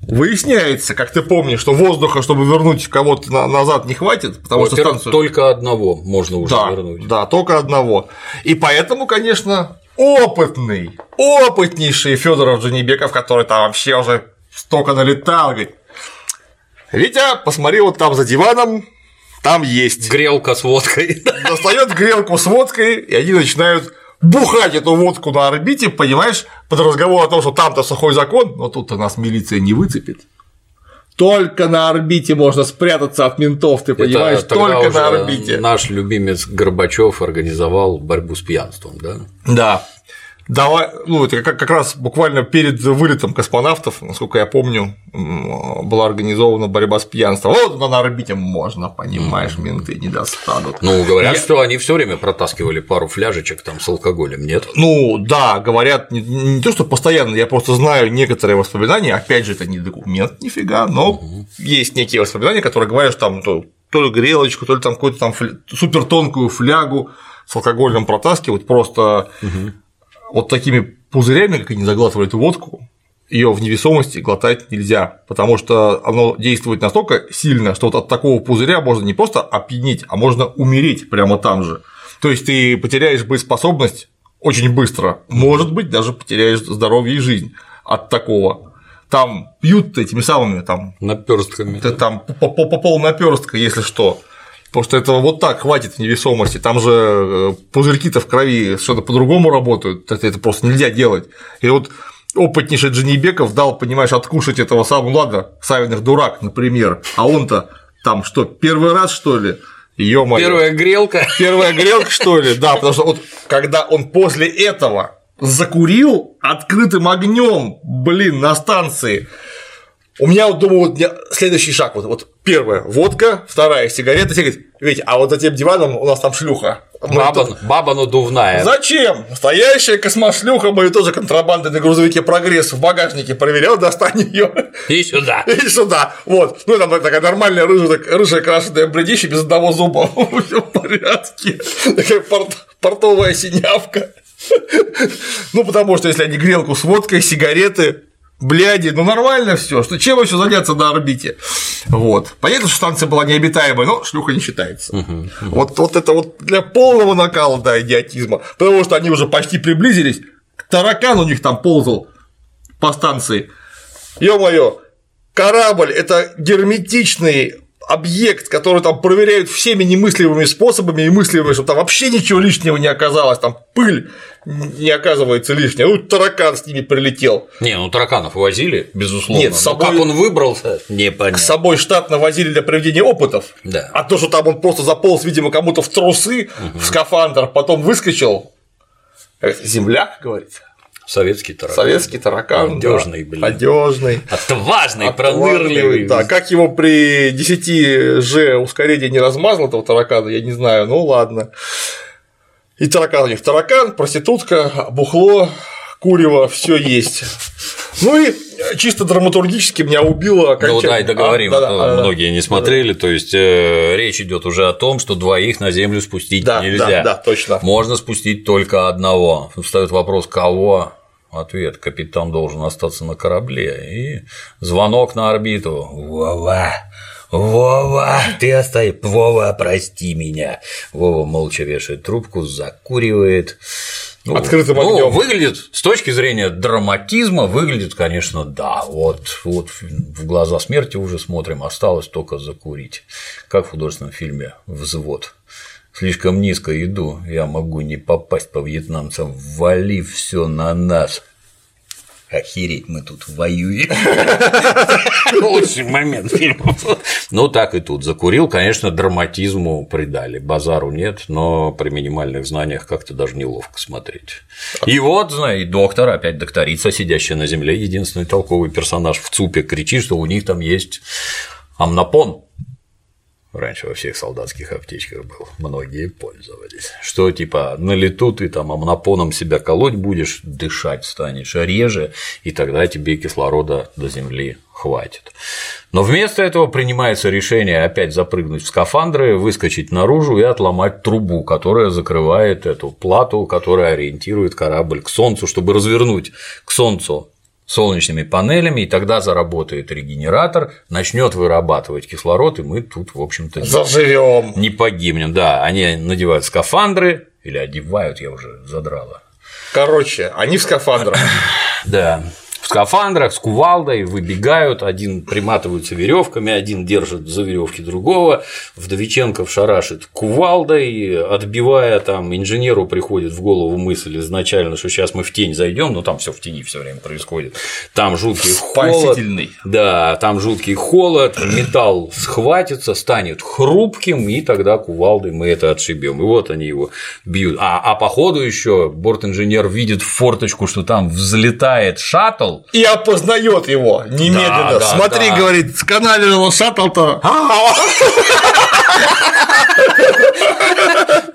выясняется, как ты помнишь, что воздуха, чтобы вернуть кого-то на- назад, не хватит, потому что станцию. только одного можно уже Да, вернуть. да, только одного. И поэтому, конечно, опытный, опытнейший Федоров Джанибеков, который там вообще уже столько налетал, говорит, Витя, посмотри вот там за диваном, там есть. Грелка с водкой. Достает грелку с водкой, и они начинают бухать эту водку на орбите, понимаешь, под разговор о том, что там-то сухой закон, но тут-то нас милиция не выцепит. Только на орбите можно спрятаться от ментов, ты понимаешь, Это только на орбите. Наш любимец Горбачев организовал борьбу с пьянством, да? Да. Давай, ну, это как, как раз буквально перед вылетом космонавтов, насколько я помню, была организована борьба с пьянством. Вот на орбите можно, понимаешь, менты не достанут. Ну, говорят, Я- что они все время протаскивали пару фляжечек там с алкоголем, нет? Ну, да, говорят, не, не то, что постоянно, я просто знаю некоторые воспоминания, опять же, это не документ, нифига, но есть некие воспоминания, которые говорят, что там то, то ли грелочку, то ли там какую-то там фля- супертонкую флягу с алкоголем протаскивают, просто вот такими пузырями, как они заглатывали эту водку, ее в невесомости глотать нельзя, потому что оно действует настолько сильно, что вот от такого пузыря можно не просто опьянеть, а можно умереть прямо там же. То есть ты потеряешь боеспособность очень быстро, может быть, даже потеряешь здоровье и жизнь от такого. Там пьют этими самыми там Наперстками. там по, по, по полнаперстка, если что. Потому что этого вот так хватит невесомости. Там же э, пузырьки-то в крови что-то по-другому работают. Это, это просто нельзя делать. И вот опытнейший Джанибеков дал, понимаешь, откушать этого самого, ну ладно, Савиных дурак, например, а он-то там что, первый раз, что ли? Ё-моё. Первая грелка. Первая грелка, что ли? Да, потому что вот когда он после этого закурил открытым огнем, блин, на станции, у меня вот думаю, вот следующий шаг, вот, вот первая водка, вторая сигарета, все говорят, а вот за тем диваном у нас там шлюха. Баба, тут- баба надувная. Зачем? Настоящая космошлюха, мы тоже контрабандой на грузовике прогресс в багажнике проверял, достань ее И сюда. и сюда. Вот. Ну, там такая нормальная рыжая, рыжая крашеная бледище без одного зуба. Все в порядке. Такая порт- портовая синявка. Ну, потому что если они грелку с водкой, сигареты, бляди, ну нормально все, что чем еще заняться на орбите. Вот. Понятно, что станция была необитаемой, но шлюха не считается. Вот, вот это вот для полного накала, да, идиотизма. Потому что они уже почти приблизились, таракан у них там ползал по станции. Ё-моё, корабль – это герметичный объект, который там проверяют всеми немыслимыми способами и мыслимыми, чтобы там вообще ничего лишнего не оказалось, там пыль не оказывается лишняя, ну таракан с ними прилетел. Не, ну тараканов возили, безусловно. Нет, с собой... как он выбрался, непонятно. С собой штатно возили для проведения опытов, да. а то, что там он просто заполз, видимо, кому-то в трусы, угу. в скафандр, потом выскочил, земляк, говорится. Советский таракан. Советский таракан. Надежный, да. блин. Надежный. Отважный, пронырливый. Да, как его при 10 G ускорении не размазал этого таракана, я не знаю, ну ладно. И таракан у них таракан, проститутка, бухло, курево, все есть. Ну и чисто драматургически меня убило Ну да, и договорим, а, да, да, многие да, не смотрели, да. то есть э, речь идет уже о том, что двоих на землю спустить да, нельзя. Да, да, точно. Можно спустить только одного. Встает вопрос, кого? Ответ: капитан должен остаться на корабле. И звонок на орбиту. Вова, Вова, ты оставь. Вова, прости меня. Вова молча вешает трубку, закуривает. Ну, Открытым огнем. Ну, выглядит, с точки зрения драматизма, выглядит, конечно, да. Вот, вот в глаза смерти уже смотрим, осталось только закурить. Как в художественном фильме Взвод. Слишком низко иду, я могу не попасть по вьетнамцам, вали все на нас. Охереть, мы тут воюем. Лучший момент фильма. Ну, так и тут. Закурил, конечно, драматизму придали. Базару нет, но при минимальных знаниях как-то даже неловко смотреть. И вот, знаете, доктор, опять докторица, сидящая на земле, единственный толковый персонаж в ЦУПе, кричит, что у них там есть амнопон, Раньше во всех солдатских аптечках был, многие пользовались. Что типа на лету ты там амнопоном себя колоть будешь, дышать станешь реже, и тогда тебе кислорода до земли хватит. Но вместо этого принимается решение опять запрыгнуть в скафандры, выскочить наружу и отломать трубу, которая закрывает эту плату, которая ориентирует корабль к Солнцу, чтобы развернуть к Солнцу солнечными панелями, и тогда заработает регенератор, начнет вырабатывать кислород, и мы тут, в общем-то, заживем. Не погибнем. Да, они надевают скафандры или одевают, я уже задрала. Короче, они в скафандрах. Да скафандрах с кувалдой выбегают, один приматывается веревками, один держит за веревки другого, Вдовиченков шарашит кувалдой, отбивая там инженеру приходит в голову мысль изначально, что сейчас мы в тень зайдем, но там все в тени все время происходит. Там жуткий холод. Да, там жуткий холод, металл схватится, станет хрупким, и тогда кувалдой мы это отшибем. И вот они его бьют. А, а по ходу еще борт-инженер видит в форточку, что там взлетает шаттл. И опознает его немедленно. Да, да, Смотри, да. говорит, сканалировал шаттл-то.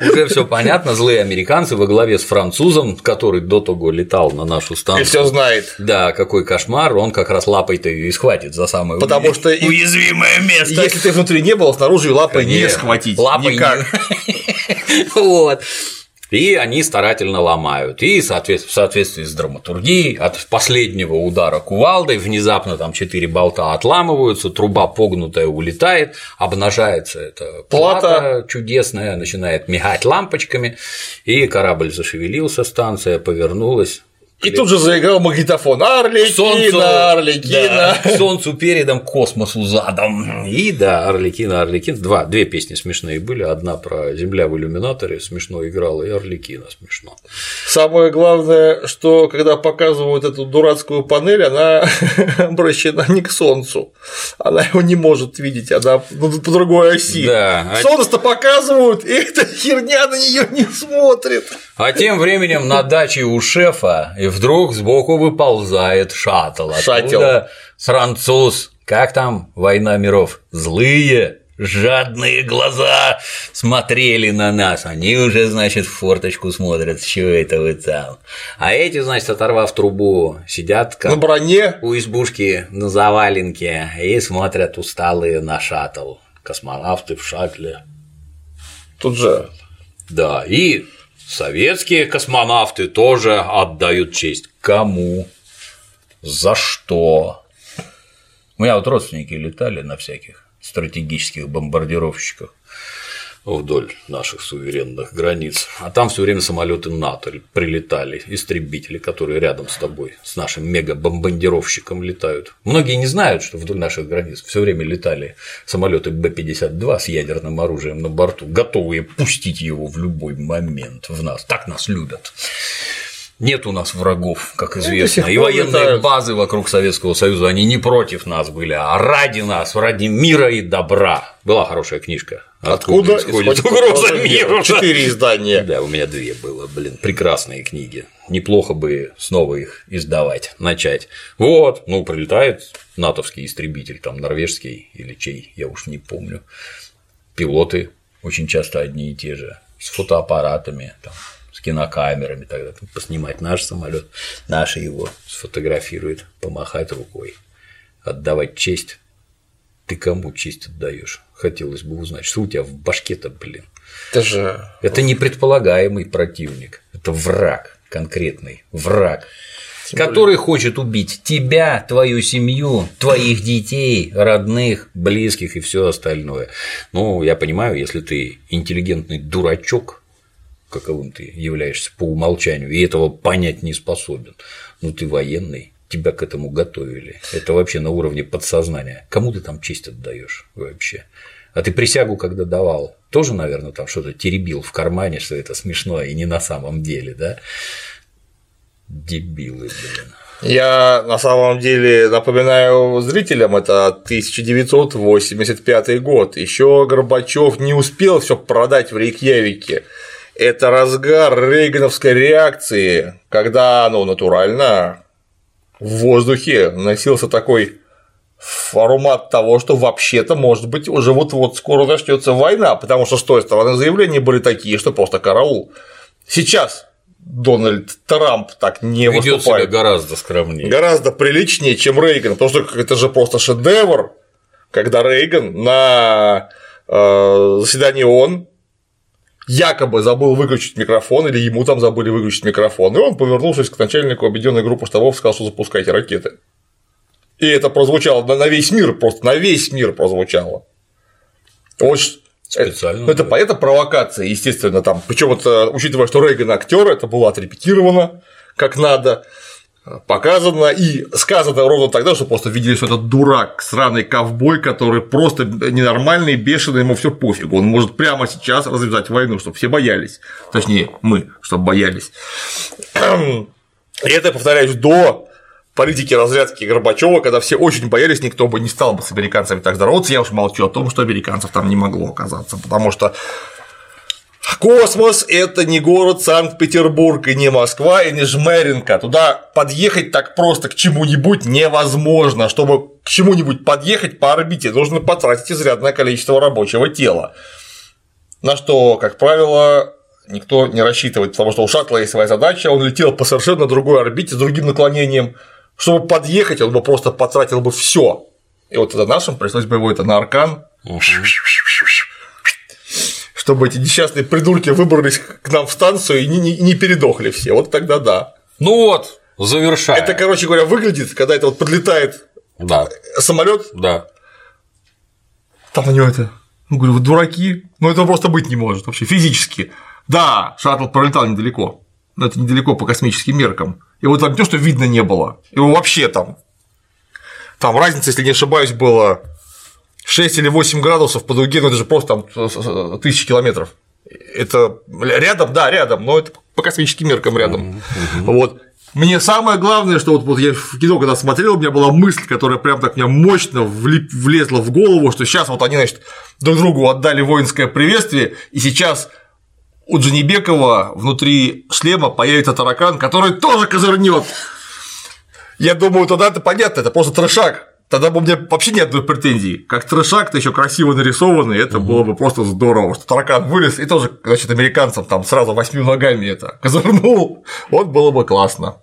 Уже все понятно, злые американцы во главе с французом, который до того летал на нашу станцию. И все знает. Да, какой кошмар, он как раз лапой-то и схватит за самое Потому что уязвимое место. Если ты внутри не был, снаружи лапой не схватить. Лапой никак. Вот. И они старательно ломают. И в соответствии с драматургией от последнего удара кувалдой внезапно там четыре болта отламываются, труба погнутая улетает, обнажается эта плата, плата чудесная, начинает мигать лампочками, и корабль зашевелился, станция повернулась, и тут же заиграл магнитофон Арлекина, солнцу, Арлекина. Да, солнцу передом, космосу задом. И да, Арлекина, Арлекин. Два, две песни смешные были. Одна про Земля в иллюминаторе смешно играла, и Арлекина смешно. Самое главное, что когда показывают эту дурацкую панель, она обращена не к Солнцу. Она его не может видеть, она по другой оси. Да. А Солнце-то показывают, и эта херня на нее не смотрит. А тем временем на даче у шефа вдруг сбоку выползает шаттл. Шаттл. француз. Как там война миров? Злые, жадные глаза смотрели на нас, они уже, значит, в форточку смотрят, что это вы там. А эти, значит, оторвав трубу, сидят как на броне у избушки на заваленке и смотрят усталые на шаттл. Космонавты в шаттле. Тут же. Да, и Советские космонавты тоже отдают честь. Кому? За что? У меня вот родственники летали на всяких стратегических бомбардировщиках. Вдоль наших суверенных границ. А там все время самолеты НАТО прилетали, истребители, которые рядом с тобой, с нашим мега-бомбардировщиком летают. Многие не знают, что вдоль наших границ все время летали самолеты Б-52 с ядерным оружием на борту, готовые пустить его в любой момент в нас. Так нас любят. Нет у нас врагов, как ну, известно. И военные летают. базы вокруг Советского Союза, они не против нас были, а ради нас, ради мира и добра. Была хорошая книжка. Откуда, Откуда исходит угроза миру? Четыре издания. Да, у меня две было, блин, прекрасные книги. Неплохо бы снова их издавать, начать. Вот, ну, прилетает натовский истребитель, там, норвежский или чей, я уж не помню. Пилоты очень часто одни и те же, с фотоаппаратами, там, с кинокамерами тогда там, поснимать наш самолет, наши его сфотографирует, помахать рукой, отдавать честь. Ты кому честь отдаешь? Хотелось бы узнать, что у тебя в башке-то, блин. Это же. Это не предполагаемый противник, это враг, конкретный враг. Тем который более... хочет убить тебя, твою семью, твоих детей, родных, близких и все остальное. Ну, я понимаю, если ты интеллигентный дурачок, каковым ты являешься по умолчанию, и этого понять не способен. Ну ты военный, тебя к этому готовили. Это вообще на уровне подсознания. Кому ты там честь отдаешь вообще? А ты присягу, когда давал, тоже, наверное, там что-то теребил в кармане, что это смешно и не на самом деле, да? Дебилы, блин. Я на самом деле напоминаю зрителям, это 1985 год. Еще Горбачев не успел все продать в Рейкьявике это разгар рейгановской реакции, когда, ну, натурально в воздухе носился такой формат того, что вообще-то, может быть, уже вот-вот скоро начнется война, потому что с той стороны заявления были такие, что просто караул. Сейчас Дональд Трамп так не Ведёт выступает. себя гораздо скромнее. Гораздо приличнее, чем Рейган, потому что это же просто шедевр, когда Рейган на э, заседании ООН якобы забыл выключить микрофон, или ему там забыли выключить микрофон, и он, повернувшись к начальнику объединенной группы штабов, сказал, что запускайте ракеты. И это прозвучало на весь мир, просто на весь мир прозвучало. Вот Специально. Это, да. это провокация, естественно, там. Причем это, учитывая, что Рейган актер, это было отрепетировано как надо показано и сказано ровно тогда, что просто видели, что этот дурак, сраный ковбой, который просто ненормальный, бешеный, ему все пофигу. Он может прямо сейчас развязать войну, чтобы все боялись. Точнее, мы, чтобы боялись. И это, повторяюсь, до политики разрядки Горбачева, когда все очень боялись, никто бы не стал бы с американцами так здороваться. Я уж молчу о том, что американцев там не могло оказаться, потому что Космос – это не город Санкт-Петербург, и не Москва, и не Жмеринка. Туда подъехать так просто к чему-нибудь невозможно. Чтобы к чему-нибудь подъехать по орбите, нужно потратить изрядное количество рабочего тела. На что, как правило, никто не рассчитывает, потому что у шаттла есть своя задача, он летел по совершенно другой орбите с другим наклонением. Чтобы подъехать, он бы просто потратил бы все. И вот это нашим пришлось бы его это на аркан. Чтобы эти несчастные придурки выбрались к нам в станцию и не, не, не передохли все. Вот тогда да. Ну вот, завершая. Это, короче говоря, выглядит, когда это вот подлетает да. самолет. Да. Там на него это. Ну, говорю, вы дураки. Ну, этого просто быть не может вообще физически. Да, шаттл пролетал недалеко. Но это недалеко по космическим меркам. Его там не то, что видно не было. Его вообще там. Там разница, если не ошибаюсь, было 6 или 8 градусов по дуге, ну это же просто там тысячи километров. Это рядом, да, рядом, но это по космическим меркам рядом. Вот. Мне самое главное, что вот, вот я в кино, когда смотрел, у меня была мысль, которая прям так мне мощно влип, влезла в голову, что сейчас вот они, значит, друг другу отдали воинское приветствие, и сейчас у Джанибекова внутри шлема появится таракан, который тоже козырнет. Я думаю, тогда это понятно, это просто трешак. Тогда бы у меня вообще нет одной претензии. Как трешак, то еще красиво нарисованный, это угу. было бы просто здорово, что таракан вылез и тоже, значит, американцам там сразу восьми ногами это козырнул, вот было бы классно.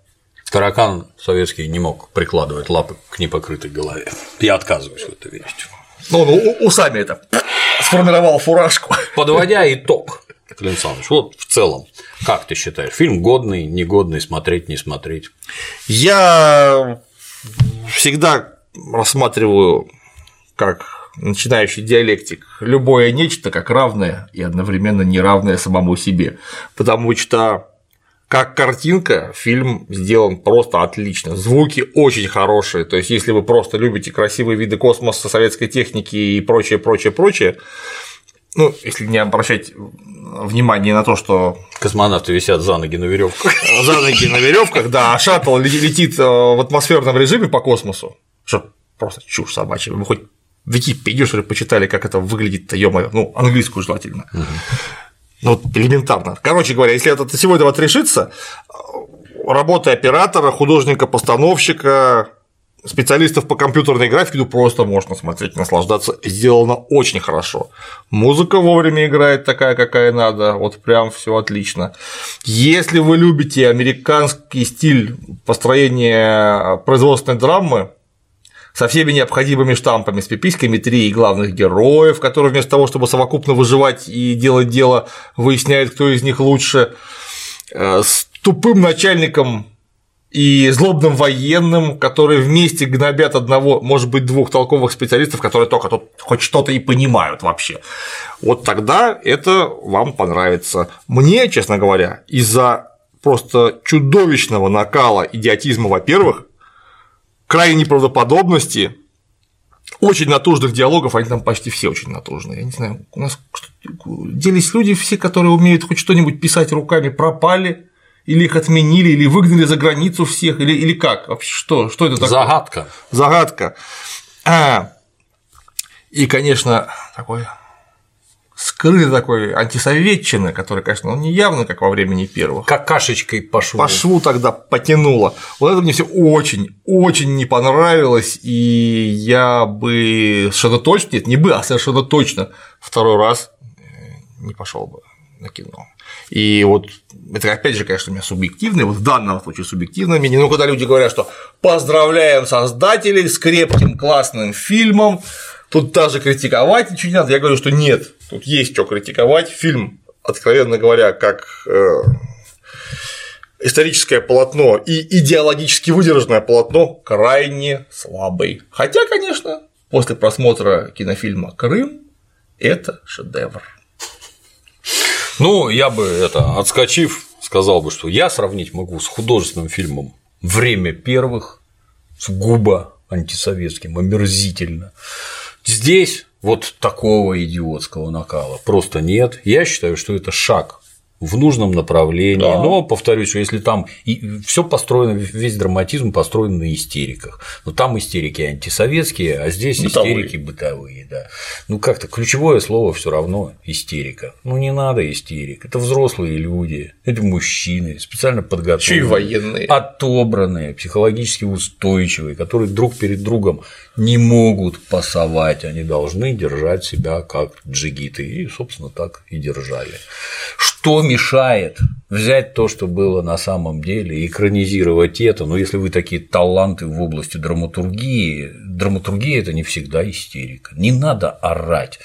Таракан советский не мог прикладывать лапы к непокрытой голове. Я отказываюсь в это верить. Ну, ну усами это сформировал фуражку. Подводя итог, Клим Александрович, вот в целом, как ты считаешь, фильм годный, негодный, смотреть, не смотреть? Я всегда рассматриваю как начинающий диалектик, любое нечто как равное и одновременно неравное самому себе, потому что как картинка, фильм сделан просто отлично. Звуки очень хорошие. То есть, если вы просто любите красивые виды космоса, советской техники и прочее, прочее, прочее, ну, если не обращать внимание на то, что космонавты висят за ноги на веревках. За ноги на веревках, да, а шаттл летит э, в атмосферном режиме по космосу. Что просто чушь собачья. Вы хоть в Википедию, что ли, почитали, как это выглядит-то, ё ну, английскую желательно. Ну, вот элементарно. Короче говоря, если это сегодня вот решится, работа оператора, художника-постановщика, специалистов по компьютерной графике, ну просто можно смотреть, наслаждаться. Сделано очень хорошо. Музыка вовремя играет такая, какая надо, вот прям все отлично. Если вы любите американский стиль построения производственной драмы, со всеми необходимыми штампами, с пиписьками три главных героев, которые вместо того, чтобы совокупно выживать и делать дело, выясняют, кто из них лучше, э, с тупым начальником и злобным военным, которые вместе гнобят одного, может быть, двух толковых специалистов, которые только тут хоть что-то и понимают вообще. Вот тогда это вам понравится. Мне, честно говоря, из-за просто чудовищного накала идиотизма, во-первых, крайней неправдоподобности, очень натужных диалогов, они там почти все очень натужные. Я не знаю, у нас делись люди все, которые умеют хоть что-нибудь писать руками, пропали, или их отменили, или выгнали за границу всех, или, или как? Вообще что? Что это такое? Загадка. Загадка. А, и, конечно, такой скрытый такой антисоветчины, который, конечно, он не явно, как во времени первых. Как кашечкой по шву. По шву тогда потянуло. Вот это мне все очень, очень не понравилось, и я бы совершенно точно, нет, не бы, а совершенно точно второй раз э, не пошел бы на кино. И вот это опять же, конечно, у меня субъективное, вот в данном случае субъективное мнение, но когда люди говорят, что поздравляем создателей с крепким классным фильмом, тут даже критиковать ничего не надо, я говорю, что нет, тут есть что критиковать, фильм, откровенно говоря, как э, историческое полотно и идеологически выдержанное полотно крайне слабый. Хотя, конечно, после просмотра кинофильма Крым это шедевр. Ну, я бы это, отскочив, сказал бы, что я сравнить могу с художественным фильмом «Время первых», с губа антисоветским, омерзительно. Здесь вот такого идиотского накала просто нет. Я считаю, что это шаг в нужном направлении. Да. Но повторюсь, что если там и все построено, весь драматизм построен на истериках. Но там истерики антисоветские, а здесь бытовые. истерики бытовые, да. Ну как-то ключевое слово все равно истерика. Ну не надо истерик. Это взрослые люди, это мужчины, специально подготовленные, и военные, отобранные, психологически устойчивые, которые друг перед другом не могут пасовать, они должны держать себя как джигиты. И, собственно, так и держали. Что мешает взять то, что было на самом деле, экранизировать это, но если вы такие таланты в области драматургии, драматургия – это не всегда истерика, не надо орать,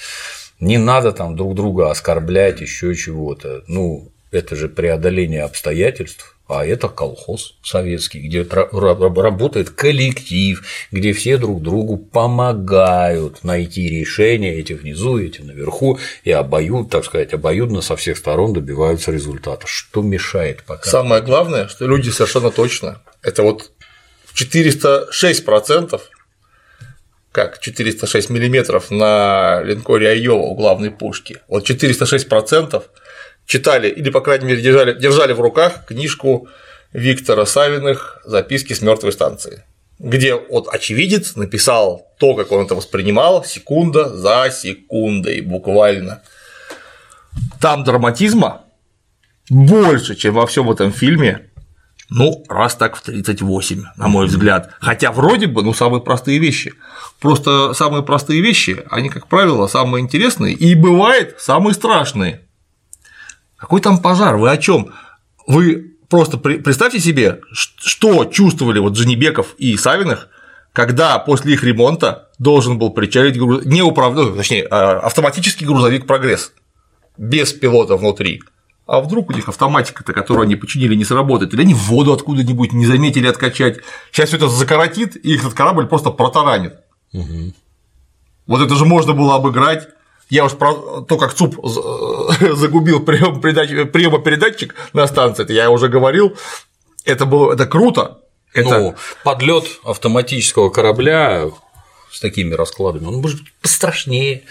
не надо там друг друга оскорблять, еще чего-то, ну, это же преодоление обстоятельств, а это колхоз советский, где работает коллектив, где все друг другу помогают найти решение, эти внизу, эти наверху, и обоюд, так сказать, обоюдно со всех сторон добиваются результата. Что мешает пока? Самое главное, что люди совершенно точно, это вот 406 как 406 миллиметров на линкоре Айова у главной пушки. Вот 406 процентов читали или, по крайней мере, держали, держали в руках книжку Виктора Савиных «Записки с мертвой станции», где вот очевидец написал то, как он это воспринимал, секунда за секундой, буквально. Там драматизма больше, чем во всем этом фильме, ну, раз так в 38, на мой взгляд. Хотя вроде бы, ну, самые простые вещи. Просто самые простые вещи, они, как правило, самые интересные и бывает самые страшные. Какой там пожар? Вы о чем? Вы просто представьте себе, что чувствовали вот Джанибеков и Савиных, когда после их ремонта должен был причалить груз... не управ... Ну, точнее, а, автоматический грузовик прогресс без пилота внутри. А вдруг у них автоматика-то, которую они починили, не сработает, или они воду откуда-нибудь не заметили откачать. Сейчас все это закоротит, и этот корабль просто протаранит. Угу. Вот это же можно было обыграть. Я уж про то, как ЦУП загубил приемопередатчик на станции, это я уже говорил, это было это круто. Это... Ну, подлет автоматического корабля с такими раскладами, он может быть пострашнее,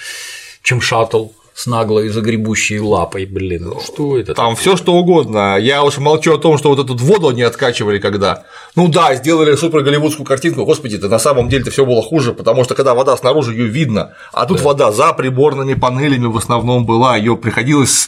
чем шаттл с наглой загребущей лапой, блин, ну что это? Там все что угодно. Я уж молчу о том, что вот эту воду не откачивали когда. Ну да, сделали супер голливудскую картинку, господи, это на самом деле это все было хуже, потому что когда вода снаружи ее видно, а тут да. вода за приборными панелями в основном была, ее приходилось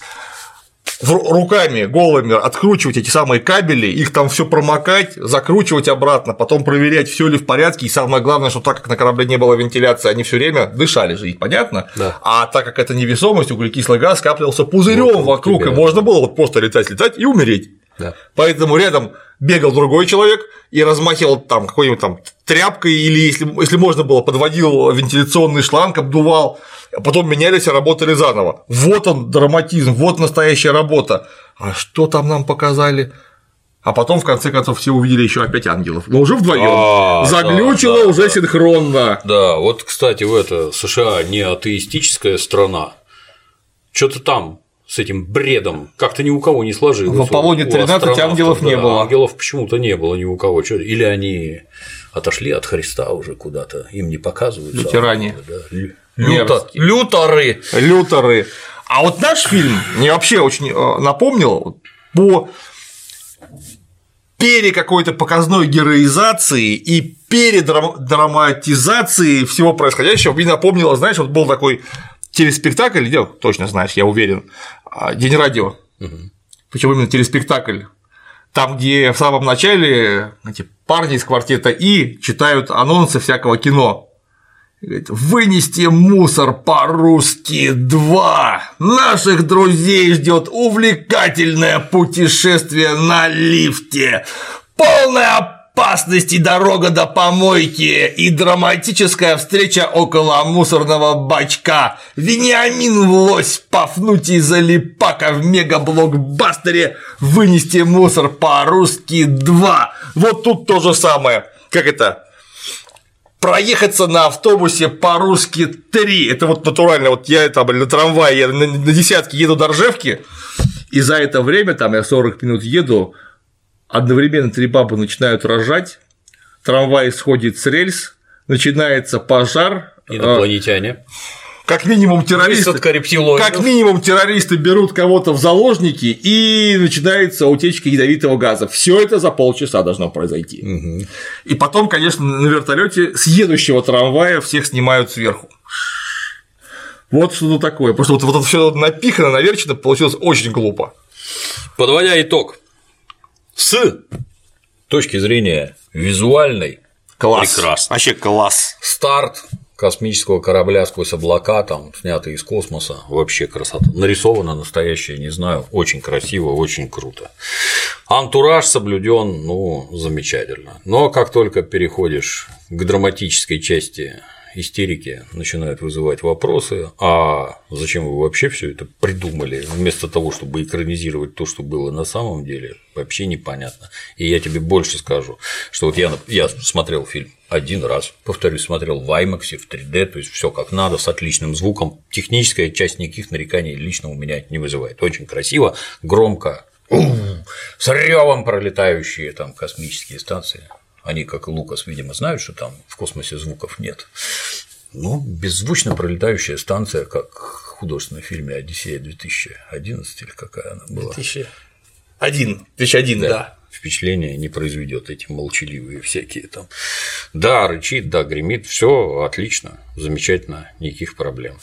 руками голыми откручивать эти самые кабели, их там все промокать, закручивать обратно, потом проверять, все ли в порядке. И самое главное, что так как на корабле не было вентиляции, они все время дышали же, понятно? Да. А так как это невесомость, углекислый газ скапливался пузырем вокруг, тебя. и можно было вот просто летать, летать и умереть. Да. Поэтому рядом бегал другой человек и размахивал там какой-нибудь там тряпкой или если, если можно было, подводил вентиляционный шланг, обдувал, а потом менялись и работали заново. Вот он драматизм, вот настоящая работа. А что там нам показали? А потом, в конце концов, все увидели еще опять ангелов. Но уже вдвоем. А, Заглючило да, да, уже да. синхронно. Да, вот, кстати, в это США не атеистическая страна. Что-то там с этим бредом как-то ни у кого не сложилось. В Аполлоне 13 ангелов да, не было. Ангелов почему-то не было ни у кого. Или они отошли от Христа уже куда-то, им не показывают. Лютеране. Да. Люта... Люторы. Люторы. А вот наш фильм мне вообще очень э, напомнил по пере какой-то показной героизации и передраматизации всего происходящего мне напомнило, знаешь, вот был такой телеспектакль, где, точно знаешь, я уверен, а, День радио. Угу. Почему именно телеспектакль? Там, где в самом начале эти парни из квартета И читают анонсы всякого кино. Вынести мусор по-русски 2. Наших друзей ждет увлекательное путешествие на лифте. Полная опасности дорога до помойки и драматическая встреча около мусорного бачка. Вениамин Лось, Пафнутий Залипака в мегаблокбастере «Вынести мусор по-русски 2». Вот тут то же самое. Как это? проехаться на автобусе по-русски 3. Это вот натурально, вот я там на трамвае, я на, на десятке еду до Ржевки, и за это время, там я 40 минут еду, одновременно три бабы начинают рожать, трамвай сходит с рельс, начинается пожар. Инопланетяне. Как минимум террористы, как минимум террористы берут кого-то в заложники и начинается утечка ядовитого газа. Все это за полчаса должно произойти. Угу. И потом, конечно, на вертолете с едущего трамвая всех снимают сверху. Вот что такое. Просто вот, вот это все напихано, наверчено, получилось очень глупо. Подводя итог, с точки зрения визуальной класс. прекрасно. Вообще класс. Старт космического корабля сквозь облака, там, снятый из космоса, вообще красота. Нарисовано настоящее, не знаю, очень красиво, очень круто. Антураж соблюден, ну, замечательно. Но как только переходишь к драматической части истерики начинают вызывать вопросы, а зачем вы вообще все это придумали, вместо того, чтобы экранизировать то, что было на самом деле, вообще непонятно. И я тебе больше скажу, что вот я, я смотрел фильм один раз, повторюсь, смотрел в IMAX, в 3D, то есть все как надо, с отличным звуком. Техническая часть никаких нареканий лично у меня не вызывает. Очень красиво, громко, с ревом пролетающие там космические станции. Они, как и Лукас, видимо, знают, что там в космосе звуков нет. Ну, беззвучно пролетающая станция, как в художественном фильме Одиссея 2011 или какая она была. 2001, 2001, да. да. Впечатление не произведет эти молчаливые всякие там. Да, рычит, да, гремит, все отлично, замечательно, никаких проблем.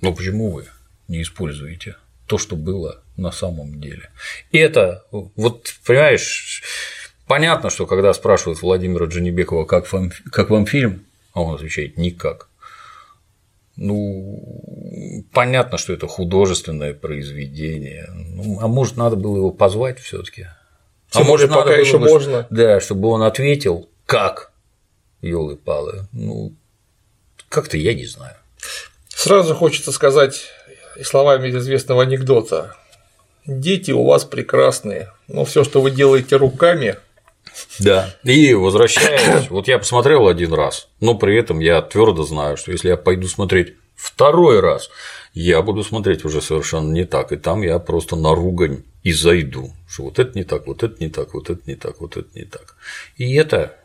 Но почему вы не используете то, что было на самом деле? И это, вот, понимаешь, Понятно, что когда спрашивают Владимира Джанибекова, как вам, как вам фильм, а он отвечает никак. Ну, понятно, что это художественное произведение. Ну, а может, надо было его позвать все-таки. А может, пока еще бы, можно. Да, чтобы он ответил, как елы палы. Ну, как-то я не знаю. Сразу хочется сказать словами известного анекдота. Дети у вас прекрасные, но все, что вы делаете руками, Да. И возвращаясь, вот я посмотрел один раз, но при этом я твердо знаю, что если я пойду смотреть второй раз, я буду смотреть уже совершенно не так, и там я просто на ругань и зайду, что вот это не так, вот это не так, вот это не так, вот это не так. И это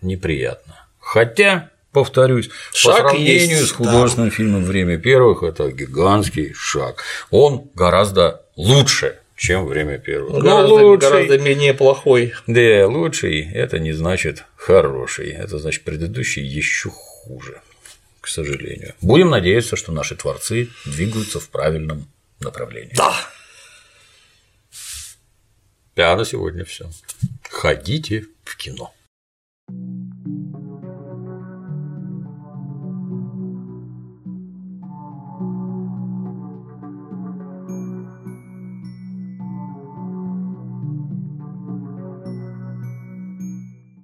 неприятно. Хотя, повторюсь, шаг по сравнению есть, с художественным да. фильмом «Время первых» это гигантский шаг. Он гораздо лучше, чем время первых. Гораздо, лучший, гораздо менее плохой. Да, лучший это не значит хороший, это значит предыдущий еще хуже, к сожалению. Будем надеяться, что наши творцы двигаются в правильном направлении. Да. А на сегодня все. Ходите в кино.